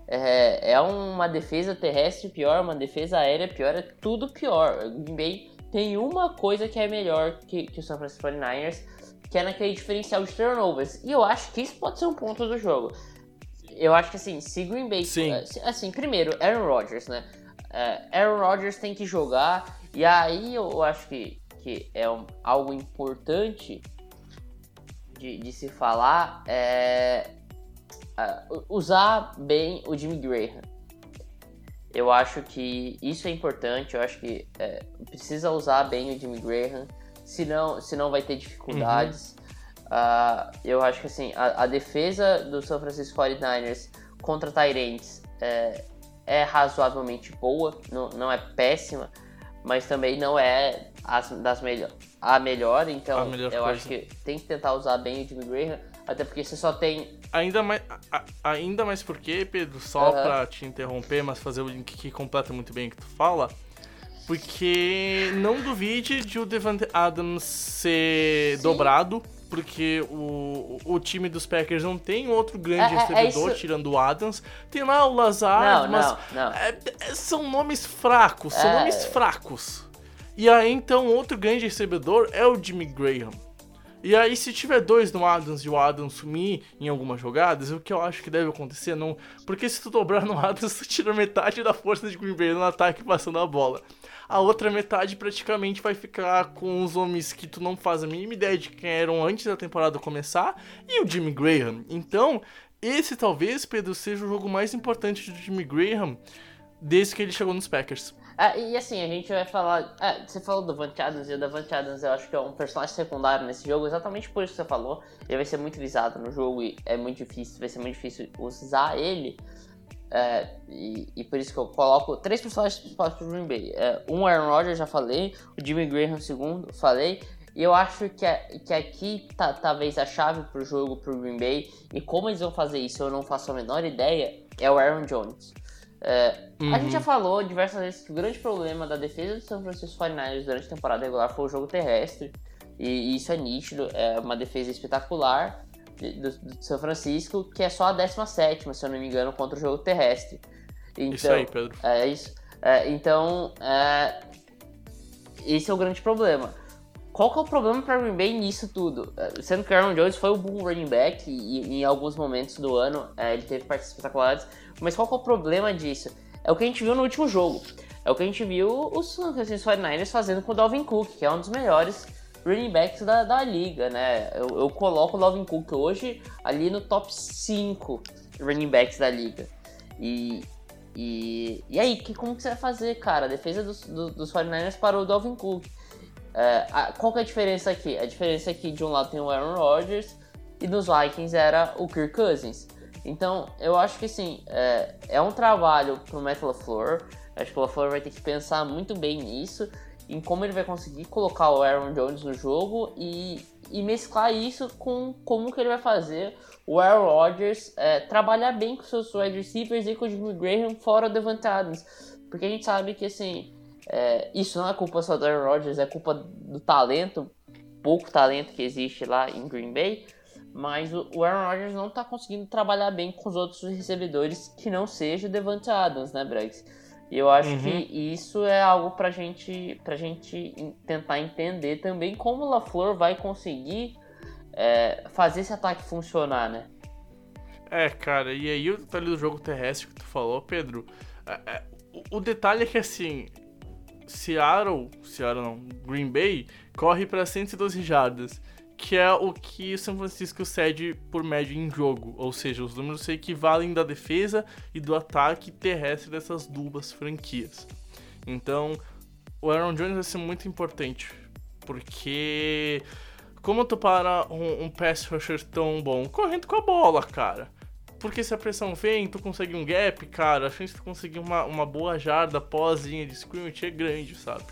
é, é uma defesa terrestre pior, uma defesa aérea pior, é tudo pior. O Green Bay tem uma coisa que é melhor que, que o San Francisco 49ers, que é naquele diferencial de turnovers. E eu acho que isso pode ser um ponto do jogo. Eu acho que assim, se Green Bay. Sim. eh, Assim, primeiro, Aaron Rodgers, né? Eh, Aaron Rodgers tem que jogar. E aí eu acho que, que é um- algo importante de, de se falar é ah, u- usar bem o Jimmy Graham. Eu acho que isso é importante, eu acho que é, precisa usar bem o Jimmy Graham, senão, senão vai ter dificuldades. Ah, eu acho que assim, a, a defesa do São Francisco 49ers contra Tyrants é, é razoavelmente boa, não, não é péssima, mas também não é as, das melhor, a melhor, então A melhor eu coisa. acho que tem que tentar usar bem o Jimmy Graham, até porque você só tem Ainda mais, a- ainda mais porque, Pedro, só Aham. pra te interromper, mas fazer o link que completa muito bem o que tu fala. Porque não duvide de o Devante Adams ser Sim. dobrado, porque o, o time dos Packers não tem outro grande É, é- é recebedor isso- tirando o Adams. Tem lá o Lazard, Não, mas não, não. é- é- são nomes fracos, são É. nomes fracos. E aí então outro grande recebedor é o Jimmy Graham. E aí, se tiver dois no Adams e o Adams sumir em algumas jogadas, o que eu acho que deve acontecer não. Porque se tu dobrar no Adams, tu tira metade da força de Green Bay no ataque passando a bola. A outra metade praticamente vai ficar com os homens que tu não faz a mínima ideia de quem eram antes da temporada começar e o Jimmy Graham. Então, esse talvez, Pedro, seja o jogo mais importante do Jimmy Graham desde que ele chegou nos Packers. Ah, e assim, a gente vai falar. Ah, você falou do Davante Adams, e o Davante Adams eu acho que é um personagem secundário nesse jogo, exatamente por isso que você falou. Ele vai ser muito visado no jogo e é muito difícil, vai ser muito difícil usar ele. É, e, e por isso que eu coloco três personagens principais pro Green Bay. É, um Aaron Rodgers, já falei, o Jimmy Graham, segundo, falei. E eu acho que, a- que aqui tá talvez a chave pro jogo pro Green Bay. E como eles vão fazer isso, eu não faço a menor ideia, é o Aaron Jones. É, A gente já falou diversas vezes que o grande problema da defesa do São Francisco 49ers durante a temporada regular foi o jogo terrestre. E isso é nítido, é uma defesa espetacular do, do São Francisco, que é só a 17, se eu não me engano, contra o jogo terrestre. Então, Isso aí, Pedro. é isso. É, então, é, esse é o grande problema. Qual que é o problema para Green Bay nisso tudo? É, Sendo que o Aaron Jones foi o boom running back e, e em alguns momentos do ano é, ele teve partes espetaculares, mas qual que é o problema disso? É o que a gente viu no último jogo. É o que a gente viu os San Francisco 49ers fazendo com o Dalvin Cook, que é um dos melhores running backs da, da liga, né? Eu, eu coloco o Dalvin Cook hoje ali no top 5 running backs da liga. E, e, e aí, que, como que você vai fazer, cara? A defesa dos, do- dos 49ers parou o Dalvin Cook. É, a- qual que é a diferença aqui? A diferença é que de um lado tem o Aaron Rodgers e nos Vikings era o Kirk Cousins. Então, eu acho que assim, é, é um trabalho pro Matt LaFleur. Acho que o LaFleur vai ter que pensar muito bem nisso, em como ele vai conseguir colocar o Aaron Jones no jogo e, e mesclar isso com como que ele vai fazer o Aaron Rodgers é, trabalhar bem com seus wide receivers e com o Jimmy Graham fora o Devante Adams. Porque a gente sabe que assim, é, isso não é culpa só do Aaron Rodgers, é culpa do talento, pouco talento que existe lá em Green Bay. mas o o Aaron Rodgers não tá conseguindo trabalhar bem com os outros recebedores que não seja o Devante Adams, né, Bregs? E eu acho Uhum. que isso é algo pra gente, pra gente en- tentar entender também como o LaFleur vai conseguir é, fazer esse ataque funcionar, né? É, cara, e aí o detalhe do jogo terrestre que tu falou, Pedro. é- é, o- o detalhe é que assim. Seattle, Seattle não, Green Bay corre pra 112 jardas, que é o que o São Francisco cede por média em jogo, ou seja, os números se equivalem da defesa e do ataque terrestre dessas duas franquias. Então, o Aaron Jones vai ser muito importante, porque como tu para um, um pass rusher tão bom correndo com a bola, cara? Porque se a pressão vem, tu consegue um gap, cara, a chance de tu conseguir uma, uma boa jarda pós linha de scrimmage é grande, sabe?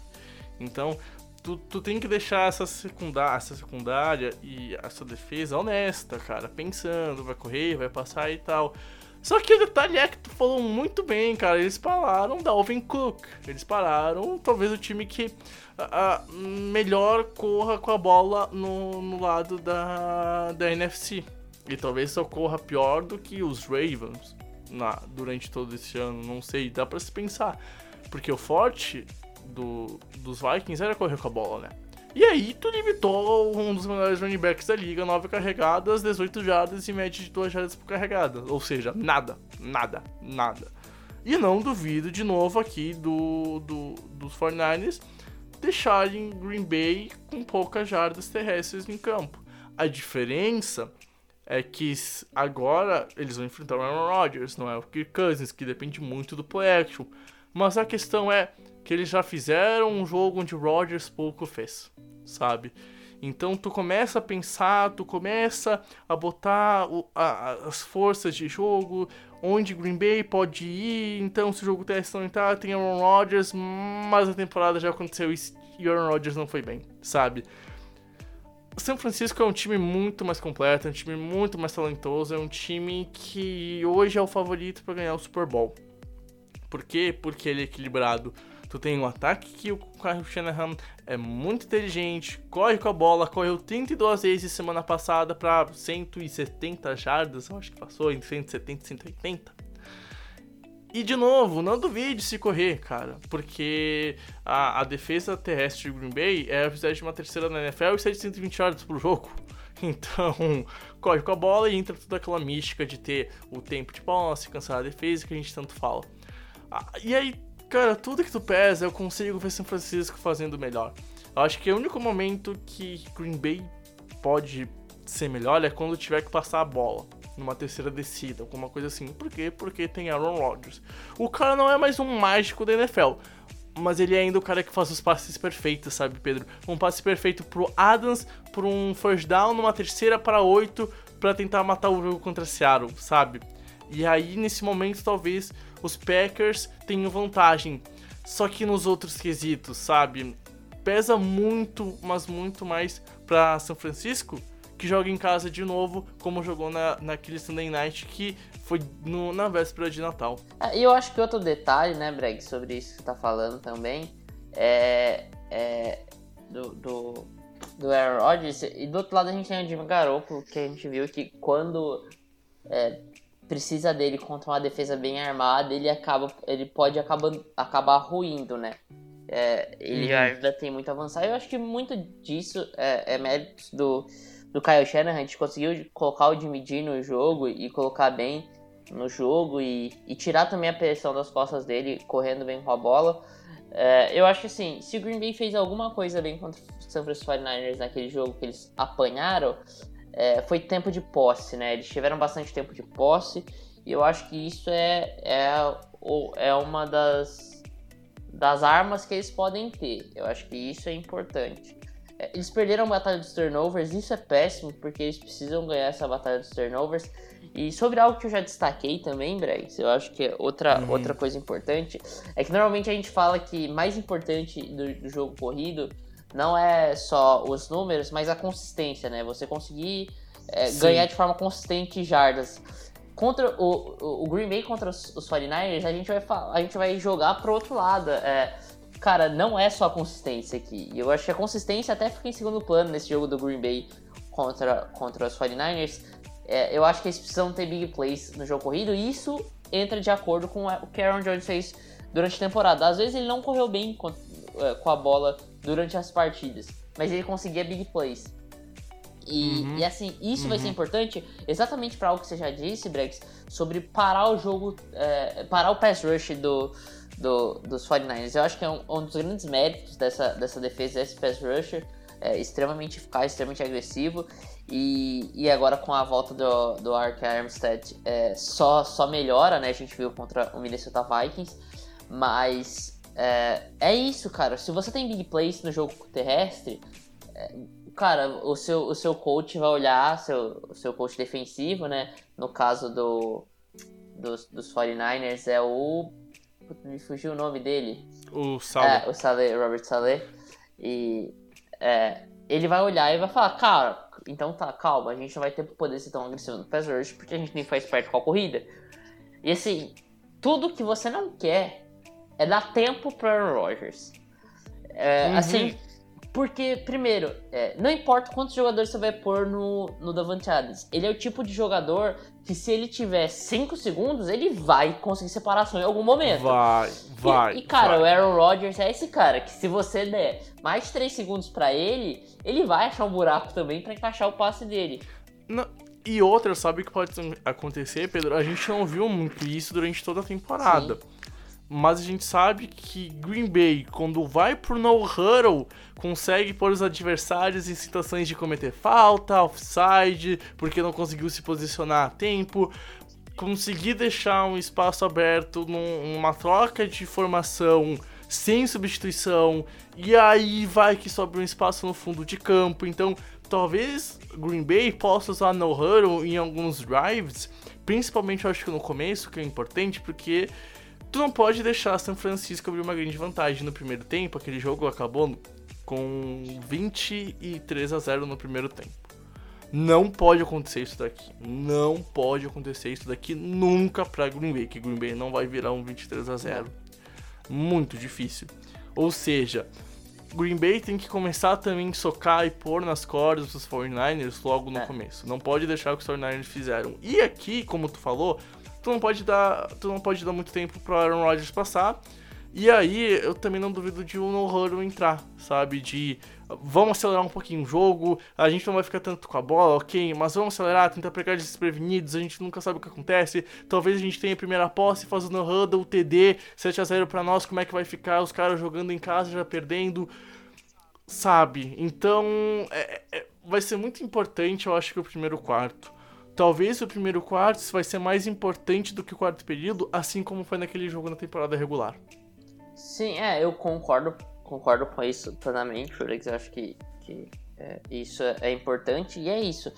Então, tu, tu tem que deixar essa secundária, essa secundária e essa defesa honesta, cara, pensando, vai correr, vai passar e tal. Só que o detalhe é que tu falou muito bem, cara. Eles pararam Dalvin Cook. Eles pararam talvez o time que ah, ah, melhor corra com a bola no, no lado da, da NFC. E talvez só corra pior do que os Ravens na, durante todo esse ano. Não sei, dá pra se pensar. Porque o forte do, dos Vikings era correr com a bola, né? E aí tu limitou um dos melhores running backs da liga, 9 carregadas, 18 jardas e média de 2 jardas por carregada. Ou seja, nada, nada, nada. E não duvido de novo aqui do, do, dos 49ers deixarem Green Bay com poucas jardas terrestres em campo. A diferença é que agora eles vão enfrentar o Aaron Rodgers, não é o Kirk Cousins, que depende muito do play action. Mas a questão é que eles já fizeram um jogo onde o Rodgers pouco fez, sabe? Então tu começa a pensar, tu começa a botar o- a- as forças de jogo, onde Green Bay pode ir. Então, se o jogo teste não entrar, tem Aaron Rodgers, mas a temporada já aconteceu e Aaron Rodgers não foi bem, sabe? São Francisco é um time muito mais completo, é um time muito mais talentoso, é um time que hoje é o favorito para ganhar o Super Bowl. Por quê? Porque ele é equilibrado. Tu tem um ataque que o Kyle Shanahan é muito inteligente, corre com a bola, correu 32 vezes semana passada para 170 jardas, eu acho que passou em 170, 180. E de novo, não duvide se correr, cara, porque a, a defesa terrestre de Green Bay é a 23 na NFL e 720 yards por jogo. Então, corre com a bola e entra toda aquela mística de ter o tempo de posse, cansar a defesa que a gente tanto fala. Ah, e aí, cara, tudo que tu pesa, eu consigo ver São Francisco fazendo melhor. Eu acho que o único momento que Green Bay pode ser melhor é quando tiver que passar a bola numa terceira descida, alguma coisa assim. Por quê? Porque tem Aaron Rodgers. O cara não é mais um mágico da NFL, mas ele é ainda o cara que faz os passes perfeitos, sabe, Pedro? Um passe perfeito pro Adams, por um first down, numa terceira para oito, para tentar matar o jogo contra Seattle, sabe? E aí, nesse momento, talvez os Packers tenham vantagem. Só que nos outros quesitos, sabe? Pesa muito, mas muito mais pra São Francisco, que joga em casa de novo, como jogou na, naquele Sunday Night que foi no- na véspera de Natal. É, E eu acho que outro detalhe, né, Breg, sobre isso que você tá falando também, é, é do, do, do Aaron Rodgers. E do outro lado a gente tem o Jimmy Garoppolo, que a gente viu que quando é, precisa dele contra uma defesa bem armada, ele acaba, ele pode acabar, acabar ruindo, né? É, ele Uhum. ainda tem muito a avançar. Eu acho que muito disso é, é mérito do, do Kyle Shanahan. A gente conseguiu colocar o Jimmy G no jogo e colocar bem no jogo e, e tirar também a pressão das costas dele, correndo bem com a bola. É, eu acho que assim, se o Green Bay fez alguma coisa bem contra o San Francisco 49ers naquele jogo que eles apanharam, é, foi tempo de posse, né? Eles tiveram bastante tempo de posse e eu acho que isso é, é, é uma das, das armas que eles podem ter. Eu acho que isso é importante. Eles perderam a batalha dos turnovers, isso é péssimo, porque eles precisam ganhar essa batalha dos turnovers. E sobre algo que eu já destaquei também, Bregs, eu acho que é outra, Uhum. outra coisa importante, é que normalmente a gente fala que mais importante do, do jogo corrido não é só os números, mas a consistência, né? Você conseguir é, ganhar de forma consistente jardas. Contra o, o, o Green Bay contra os, os 49ers, a gente vai, a gente vai jogar pro outro lado. É, cara, não é só a consistência aqui. E eu acho que a consistência até fica em segundo plano nesse jogo do Green Bay contra, contra os 49ers, é, eu acho que eles precisam ter big plays no jogo corrido e isso entra de acordo com o que Aaron Jones fez durante a temporada. Às vezes ele não correu bem com, é, com a bola durante as partidas, mas ele conseguia big plays. E, uhum. e assim, isso uhum. vai ser uhum. importante exatamente para algo que você já disse, Brex, sobre parar o jogo, é, parar o pass rush do, do, dos 49ers. Eu acho que é um, um, dos grandes méritos dessa, dessa defesa, esse pass rusher, é, extremamente eficaz, extremamente agressivo. E, e agora com a volta do, do Ark Armstead é, só, só melhora, né? A gente viu contra o Minnesota Vikings. Mas é, é isso, cara. Se você tem big plays no jogo terrestre, é, cara, o seu, o seu coach vai olhar, seu, o seu coach defensivo, né? No caso do, dos, dos 49ers é o. Me fugiu o nome dele. O Saleh. É, o Saleh, Robert Saleh. E é, ele vai olhar e vai falar, cara, então tá, calma, a gente não vai ter poder ser tão agressivo no pass rush porque a gente nem faz parte com a corrida. E assim, tudo que você não quer é dar tempo para Aaron Rodgers. É, uhum. Assim, porque, primeiro, é, não importa quantos jogadores você vai pôr no, no Davante Adams, ele é o tipo de jogador que se ele tiver 5 segundos, ele vai conseguir separação em algum momento. Vai, vai. E, e cara, vai. o Aaron Rodgers é esse cara que se você der mais 3 segundos para ele, ele vai achar um buraco também para encaixar o passe dele. Não, e outra, sabe o que pode acontecer, Pedro? A gente não viu muito isso durante toda a temporada. Sim. Mas a gente sabe que Green Bay, quando vai pro no huddle, consegue pôr os adversários em situações de cometer falta, offside, porque não conseguiu se posicionar a tempo, conseguir deixar um espaço aberto numa troca de formação sem substituição, e aí vai que sobra um espaço no fundo de campo. Então, talvez Green Bay possa usar no huddle em alguns drives, principalmente eu acho que no começo, que é importante, porque Tu não pode deixar São Francisco abrir uma grande vantagem no primeiro tempo. Aquele jogo acabou com 23 a 0 no primeiro tempo. Não pode acontecer isso daqui. Não pode acontecer isso daqui nunca pra Green Bay. Que Green Bay não vai virar um 23 a 0 Muito difícil. Ou seja, Green Bay tem que começar também a socar e pôr nas cordas os 49ers logo no é. começo. Não pode deixar o que os 49ers fizeram. E aqui, como tu falou, tu não pode dar, tu não pode dar muito tempo pro Aaron Rodgers passar. E aí, eu também não duvido de um no entrar, sabe? De vamos acelerar um pouquinho o jogo, a gente não vai ficar tanto com a bola, ok, mas vamos acelerar, tentar pegar desprevenidos, a gente nunca sabe o que acontece. Talvez a gente tenha a primeira posse, fazendo huddle, TD, 7x0 pra nós, como é que vai ficar os caras jogando em casa já perdendo, sabe? Então, é, é, vai ser muito importante, eu acho que o primeiro quarto. Talvez o primeiro quarto vai ser mais importante do que o quarto período, assim como foi naquele jogo na temporada regular. Sim, é, eu concordo, concordo com isso plenamente, Felix. Eu acho que, que é, isso é, é, importante e é isso.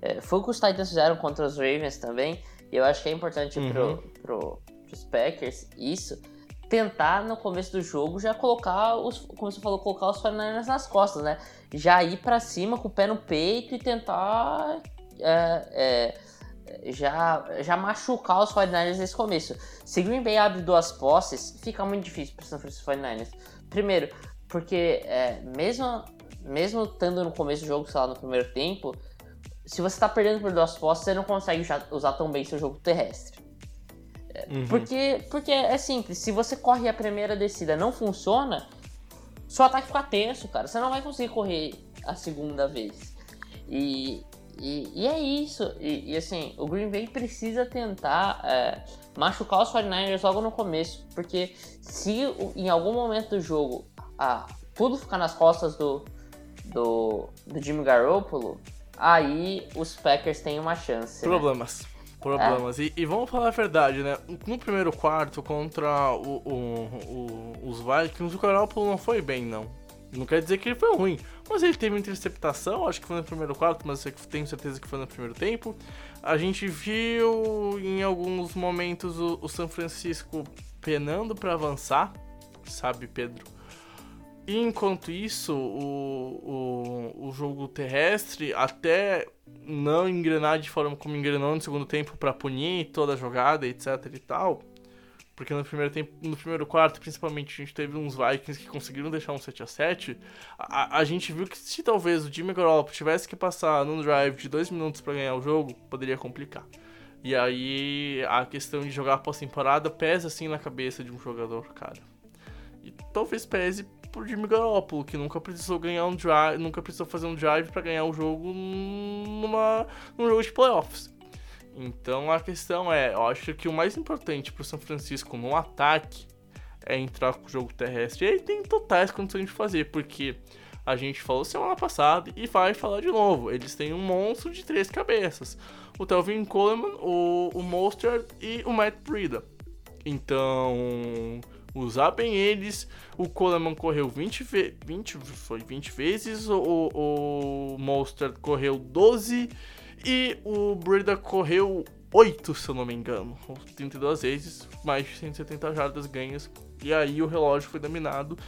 É, foi o que os Titans fizeram contra os Ravens também. E eu acho que é importante uhum. pro, pro, pros Packers isso. Tentar no começo do jogo já colocar os, como você falou, colocar os 49 nas costas, né? Já ir para cima com o pé no peito e tentar é, é, já, já machucar os 49ers nesse começo. Se Green Bay abre duas posses, fica muito difícil para San Francisco 49ers. Primeiro, porque é, mesmo, mesmo estando no começo do jogo, sei lá, no primeiro tempo, se você está perdendo por duas posses, você não consegue usar tão bem seu jogo terrestre. É, uhum. Porque, porque é simples, se você corre a primeira descida não funciona, seu ataque fica tenso, cara. Você não vai conseguir correr a segunda vez. E, e, e é isso. E, e, assim, o Green Bay precisa tentar é, machucar os 49ers logo no começo. Porque se em algum momento do jogo ah, tudo ficar nas costas do, do, do Jimmy Garoppolo, aí os Packers têm uma chance. Problemas. Né? Problemas. É. E, e, vamos falar a verdade, né? No primeiro quarto contra o, o, o, os Vikings, o Garoppolo não foi bem, não. Não quer dizer que ele foi ruim, mas ele teve uma interceptação, acho que foi no primeiro quarto, mas eu tenho certeza que foi no primeiro tempo. A gente viu em alguns momentos o, o São Francisco penando para avançar, sabe, Pedro? Enquanto isso, o, o, o jogo terrestre, até não engrenar de forma como engrenou no segundo tempo para punir toda a jogada, etc e tal, porque no primeiro tempo, no primeiro quarto, principalmente, a gente teve uns Vikings que conseguiram deixar um 7 a 7 a, a gente viu que se talvez o Jimmy Garoppolo tivesse que passar num drive de 2 minutos para ganhar o jogo, poderia complicar. E aí a questão de jogar pós-temporada pesa assim na cabeça de um jogador, cara. E talvez pese pro Jimmy Garoppolo, que nunca precisou ganhar um drive, nunca precisou fazer um drive para ganhar o jogo numa num jogo de playoffs. Então a questão é, eu acho que o mais importante pro São Francisco no ataque é entrar com o jogo terrestre. E ele tem totais condições de fazer, porque a gente falou semana passada e vai falar de novo. Eles têm um monstro de três cabeças o Telvin Coleman, o, o Mostert e o Matt Breida. Então, usar bem eles. O Coleman correu 20, ve 20, foi 20 vezes, o, o Mostert correu 12 e o Breida correu 8, se eu não me engano. 32 vezes, mais de 170 jardas ganhas. E aí o relógio foi dominado.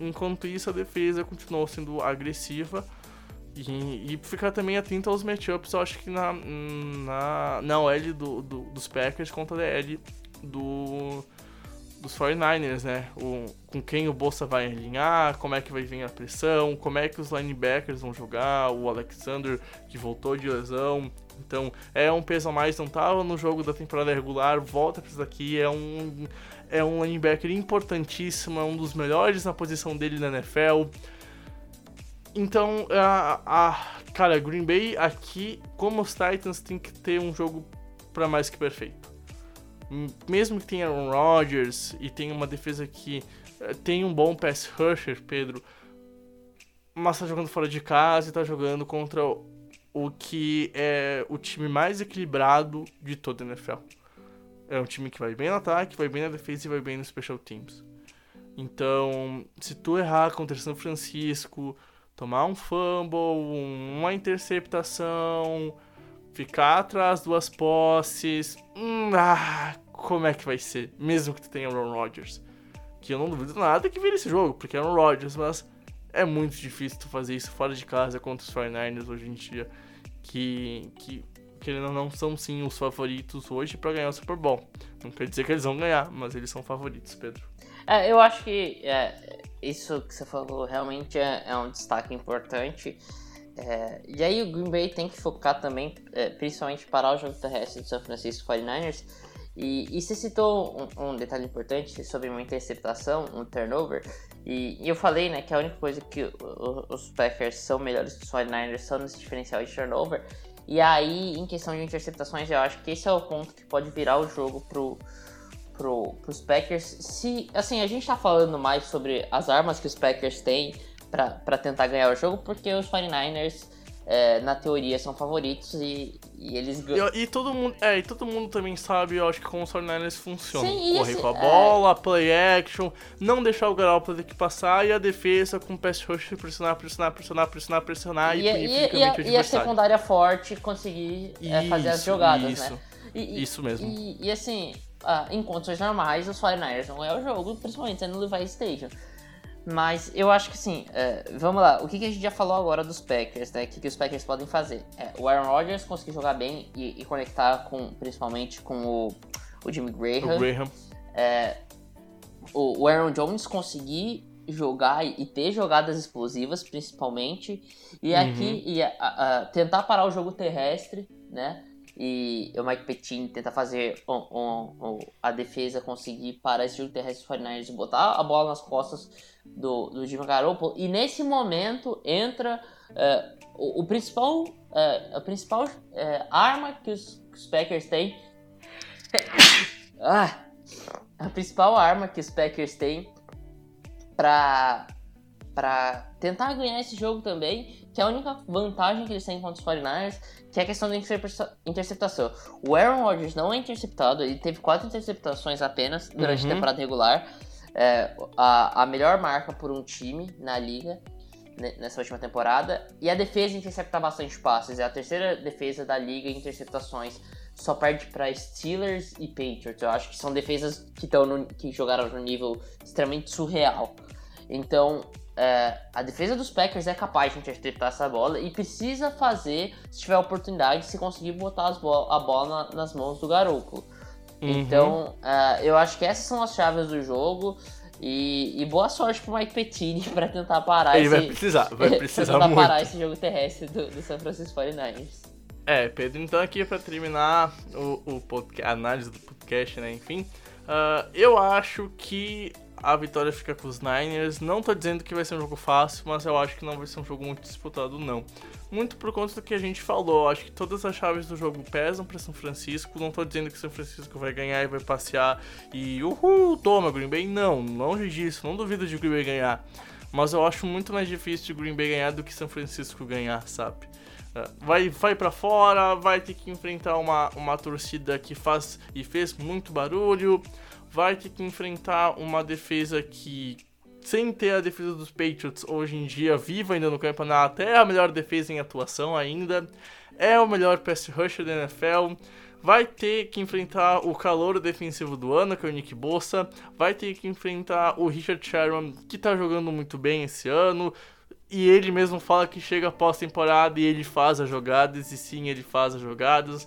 Enquanto isso, a defesa continuou sendo agressiva. E, e, ficar também atento aos matchups, eu acho que na, na, na OL do, do, dos Packers contra a DL do, dos 49ers, né? O, com quem o Bolsa vai alinhar, como é que vai vir a pressão, como é que os linebackers vão jogar, o Alexander que voltou de lesão. Então é um peso a mais, não estava no jogo da temporada regular, volta para isso daqui, é um, é um linebacker importantíssimo, é um dos melhores na posição dele na NFL. Então, a, a, cara, Green Bay aqui, como os Titans, tem que ter um jogo para mais que perfeito. Mesmo que tenha Aaron Rodgers e tenha uma defesa que eh, tem um bom pass rusher, Pedro, mas tá jogando fora de casa e tá jogando contra o que é o time mais equilibrado de toda a NFL. É um time que vai bem no ataque, vai bem na defesa e vai bem no special teams. Então, se tu errar contra São Francisco, tomar um fumble, uma interceptação, ficar atrás duas posses. Hum, ah, como é que vai ser? Mesmo que tu tenha Aaron Rodgers. Que eu não duvido nada que vire esse jogo, porque é Aaron Rodgers, mas é muito difícil tu fazer isso fora de casa contra os 49ers hoje em dia. Que, que querendo ou não, são sim os favoritos hoje para ganhar o Super Bowl. Não quer dizer que eles vão ganhar, mas eles são favoritos, Pedro. É, eu acho que é, isso que você falou realmente é, é um destaque importante. É, e aí o Green Bay tem que focar também, é, principalmente parar o jogo terrestre do San Francisco 49ers. E, e você citou um, um, detalhe importante sobre uma interceptação, um turnover. E, e eu falei né, que a única coisa que o, os Packers são melhores que os 49ers são nesse diferencial de turnover. E aí, em questão de interceptações, eu acho que esse é o ponto que pode virar o jogo pro, pro, pros Packers. Se, assim, a gente tá falando mais sobre as armas que os Packers têm para tentar ganhar o jogo, porque os 49ers, é, na teoria, são favoritos e, e eles ganham. E, e, todo mundo, é, e todo mundo também sabe, eu acho que como os 49ers funcionam. Sim, Correr com a bola, é... play action, não deixar o Garoppolo ter que passar e a defesa com o pass rush pressionar, pressionar, pressionar, pressionar, pressionar e, e, e, e, a, e a secundária forte conseguir isso, é, fazer as jogadas, isso. né? Isso mesmo. E, assim, ah, em condições normais, os 49ers vão ganhar o jogo, principalmente sendo no Levi Stadium. Mas eu acho que sim, é, vamos lá, o que, que, a gente já falou agora dos Packers, né? O que, que os Packers podem fazer? É, o Aaron Rodgers conseguir jogar bem e, e, conectar com, principalmente com o, o Jimmy Graham. O Graham. É, o, o, Aaron Jones conseguir jogar e, ter jogadas explosivas, principalmente. E uhum. aqui e a, a, tentar parar o jogo terrestre, né? e o Mike Petin tenta fazer um, um, um, a defesa conseguir parar esse jogo terrestre dos 49ers e botar a bola nas costas do, do Jimmy Garoppolo. E nesse momento entra uh, o, o, principal, uh, a principal uh, arma que os, que os, Packers têm. ah, a principal arma que os Packers têm para para tentar ganhar esse jogo também, que é a única vantagem que eles têm contra os 49ers, que é a questão da interceptação. O Aaron Rodgers não é interceptado, ele teve quatro interceptações apenas durante uhum. a temporada regular. É, a, a melhor marca por um time na liga nessa última temporada. E a defesa intercepta bastante passes. É a terceira defesa da liga em interceptações. Só perde para Steelers e Patriots. Eu acho que são defesas que, no, que jogaram no nível extremamente surreal. Então, é, a defesa dos Packers é capaz de interceptar essa bola e precisa fazer, se tiver oportunidade, se conseguir botar bo a bola na, nas mãos do Garoppolo. Uhum. Então, uh, eu acho que essas são as chaves do jogo. E, e boa sorte pro Mike Pettine pra tentar parar Ele esse, vai precisar, vai precisar tentar muito. parar esse jogo terrestre do, do San Francisco 49ers. É, Pedro, então aqui pra terminar o, o podcast, a análise do podcast, né, enfim, uh, eu acho que a vitória fica com os Niners. Não tô dizendo que vai ser um jogo fácil, mas eu acho que não vai ser um jogo muito disputado, não. Muito por conta do que a gente falou. Acho que todas as chaves do jogo pesam para São Francisco. Não tô dizendo que São Francisco vai ganhar e vai passear e uhul, toma Green Bay. Não, longe disso. Não duvido de Green Bay ganhar. Mas eu acho muito mais difícil de Green Bay ganhar do que São Francisco ganhar, sabe? Vai, vai para fora, vai ter que enfrentar uma, uma torcida que faz e fez muito barulho, vai ter que enfrentar uma defesa que sem ter a defesa dos Patriots hoje em dia viva ainda no campeonato, é a melhor defesa em atuação ainda, é o melhor pass rusher da NFL, vai ter que enfrentar o calor defensivo do ano, que é o Nick Bossa, vai ter que enfrentar o Richard Sherman, que tá jogando muito bem esse ano, e ele mesmo fala que chega pós-temporada e ele faz as jogadas, e sim, ele faz as jogadas.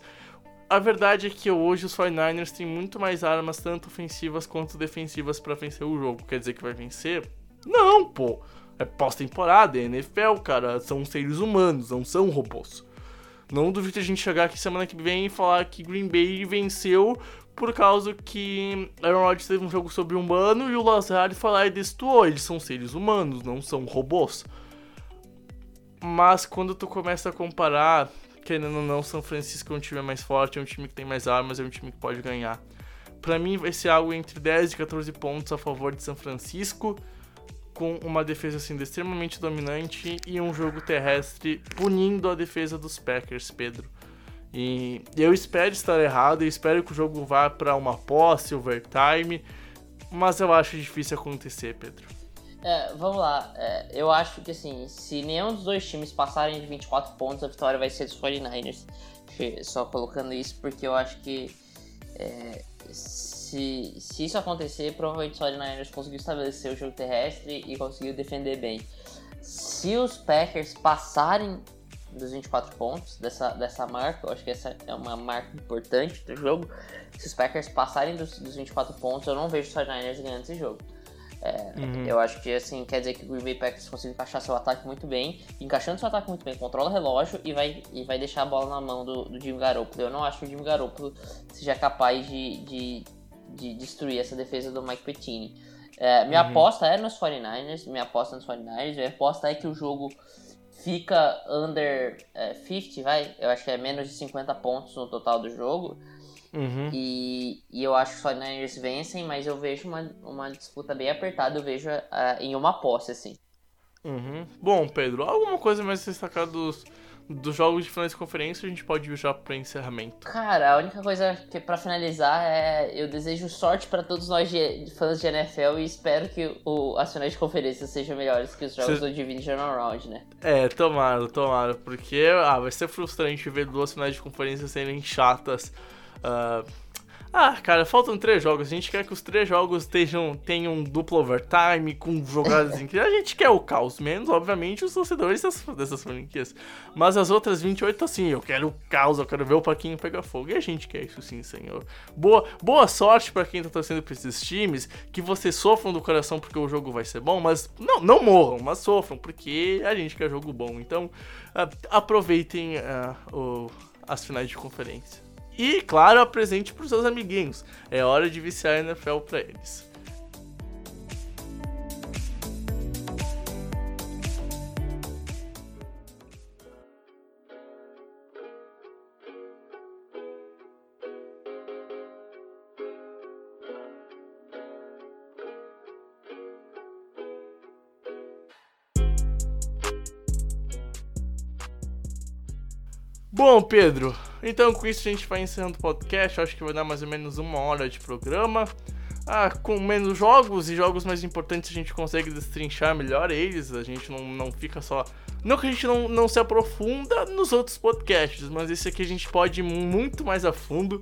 A verdade é que hoje os 49ers têm muito mais armas, tanto ofensivas quanto defensivas, para vencer o jogo. Quer dizer que vai vencer? Não, pô. É pós-temporada, é NFL, cara. São seres humanos, não são robôs. Não duvido a gente chegar aqui semana que vem e falar que Green Bay venceu por causa que Aaron Rodgers teve um jogo sobre humano e o Lazard foi lá e destoou. Eles são seres humanos, não são robôs. Mas quando tu começa a comparar querendo ou não, São Francisco é um time mais forte, é um time que tem mais armas, é um time que pode ganhar. Para mim vai ser algo entre 10 e 14 pontos a favor de São Francisco, com uma defesa sendo extremamente dominante e um jogo terrestre punindo a defesa dos Packers, Pedro. E eu espero estar errado, eu espero que o jogo vá para uma posse, overtime, mas eu acho difícil acontecer, Pedro. É, vamos lá. É, eu acho que assim, se nenhum dos dois times passarem de 24 pontos, a vitória vai ser dos 49ers. Só colocando isso porque eu acho que é, se, se isso acontecer, provavelmente os 49ers conseguiu estabelecer o jogo terrestre e conseguiu defender bem. Se os Packers passarem dos 24 pontos dessa, dessa marca, eu acho que essa é uma marca importante do jogo. Se os Packers passarem dos, dos 24 pontos, eu não vejo os 49ers ganhando esse jogo. É, uhum. Eu acho que assim quer dizer que o Green Bay Packers conseguiu encaixar seu ataque muito bem, encaixando seu ataque muito bem, controla o relógio e vai, e vai deixar a bola na mão do, do Jimmy Garoppolo. Eu não acho que o Jimmy Garoppolo seja capaz de, de, de destruir essa defesa do Mike Pettine. É, minha uhum. aposta é nos 49ers, minha aposta é nos 49ers, minha aposta é que o jogo fica under é, 50, vai? Eu acho que é menos de 50 pontos no total do jogo. Uhum. E, e eu acho que os 49ers vencem, mas eu vejo uma, uma disputa bem apertada, eu vejo uh, em uma posse, assim. Uhum. Bom, Pedro, alguma coisa mais destacar dos, dos jogos de final de conferência a gente pode ir já para encerramento? Cara, a única coisa que para finalizar é eu desejo sorte para todos nós de, fãs de NFL e espero que o, as finais de conferência sejam melhores que os jogos Cê... do Division Round, né? É, tomara, tomara, porque ah, vai ser frustrante ver duas finais de conferência serem chatas Uh, ah, cara, faltam três jogos. A gente quer que os três jogos estejam, tenham duplo overtime, com jogadas incríveis. A gente quer o caos, menos, obviamente, os torcedores dessas, dessas franquias. Mas as outras 28, assim, eu quero o caos, eu quero ver o Paquinho pegar fogo. E a gente quer isso sim, senhor. Boa, boa sorte para quem tá torcendo pra esses times, que vocês sofram do coração porque o jogo vai ser bom, mas não, não morram, mas sofram, porque a gente quer jogo bom. Então, uh, aproveitem uh, o, as finais de conferência. E, claro, apresente para os seus amiguinhos. É hora de viciar a NFL para eles. Bom, Pedro, então com isso a gente vai encerrando o podcast. acho que vai dar mais ou menos uma hora de programa. Ah, com menos jogos e jogos mais importantes a gente consegue destrinchar melhor eles. A gente não, não fica só. Não que a gente não, não se aprofunda nos outros podcasts, mas esse aqui a gente pode ir muito mais a fundo.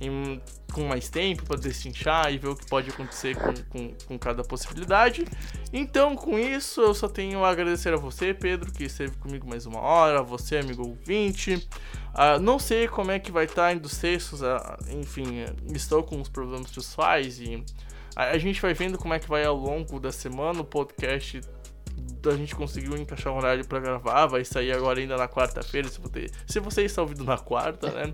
Em, com mais tempo para destrinchar e ver o que pode acontecer com, com, com, cada possibilidade. Então, com isso, eu só tenho a agradecer a você, Pedro, que esteve comigo mais uma hora, a você, amigo ouvinte. Uh, não sei como é que vai estar tá indo os textos, uh, enfim, estou com uns problemas pessoais e a gente vai vendo como é que vai ao longo da semana o podcast a gente conseguiu encaixar um horário para gravar, vai sair agora ainda na quarta-feira, se, você, se você está ouvindo na quarta, né?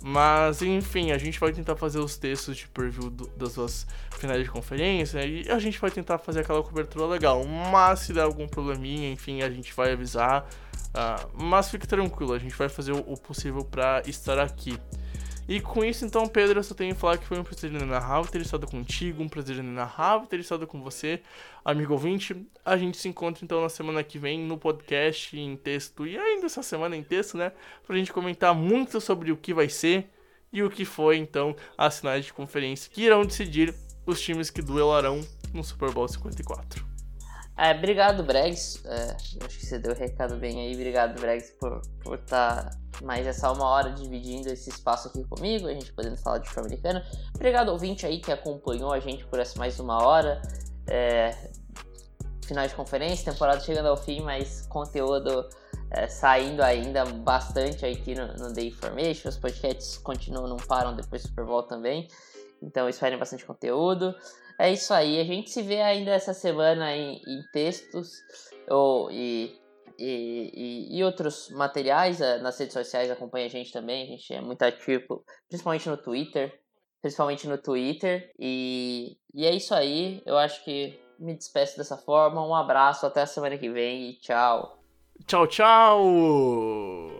Mas, enfim, a gente vai tentar fazer os textos de preview do, das suas finais de conferência e a gente vai tentar fazer aquela cobertura legal. Mas se der algum probleminha, enfim, a gente vai avisar. Uh, mas fique tranquilo, a gente vai fazer o, o possível para estar aqui. E com isso, então, Pedro, eu só tenho que falar que foi um prazer narrar ter estado contigo, um prazer narrar ter estado com você, amigo ouvinte. A gente se encontra então na semana que vem no podcast em texto e ainda essa semana em texto, né? Pra gente comentar muito sobre o que vai ser e o que foi então as finais de conferência que irão decidir os times que duelarão no Super Bowl 54. É, obrigado, Bregs. É, acho que você deu o recado bem aí. Obrigado, Bregs, por estar tá mais essa uma hora dividindo esse espaço aqui comigo, a gente podendo falar de futebol americano. Obrigado, ouvinte aí que acompanhou a gente por essa mais uma hora. É, final de conferência, temporada chegando ao fim, mas conteúdo é, saindo ainda bastante aqui no, no The Information. Os podcasts continuam, não param depois do Super Bowl também. Então esperem bastante conteúdo. É isso aí. A gente se vê ainda essa semana em, em textos ou, e, e, e, e, outros materiais eh, nas redes sociais. Acompanha a gente também. A gente é muito ativo, principalmente no Twitter. Principalmente no Twitter. E, e é isso aí. Eu acho que me despeço dessa forma. Um abraço, até a semana que vem e tchau. Tchau, tchau!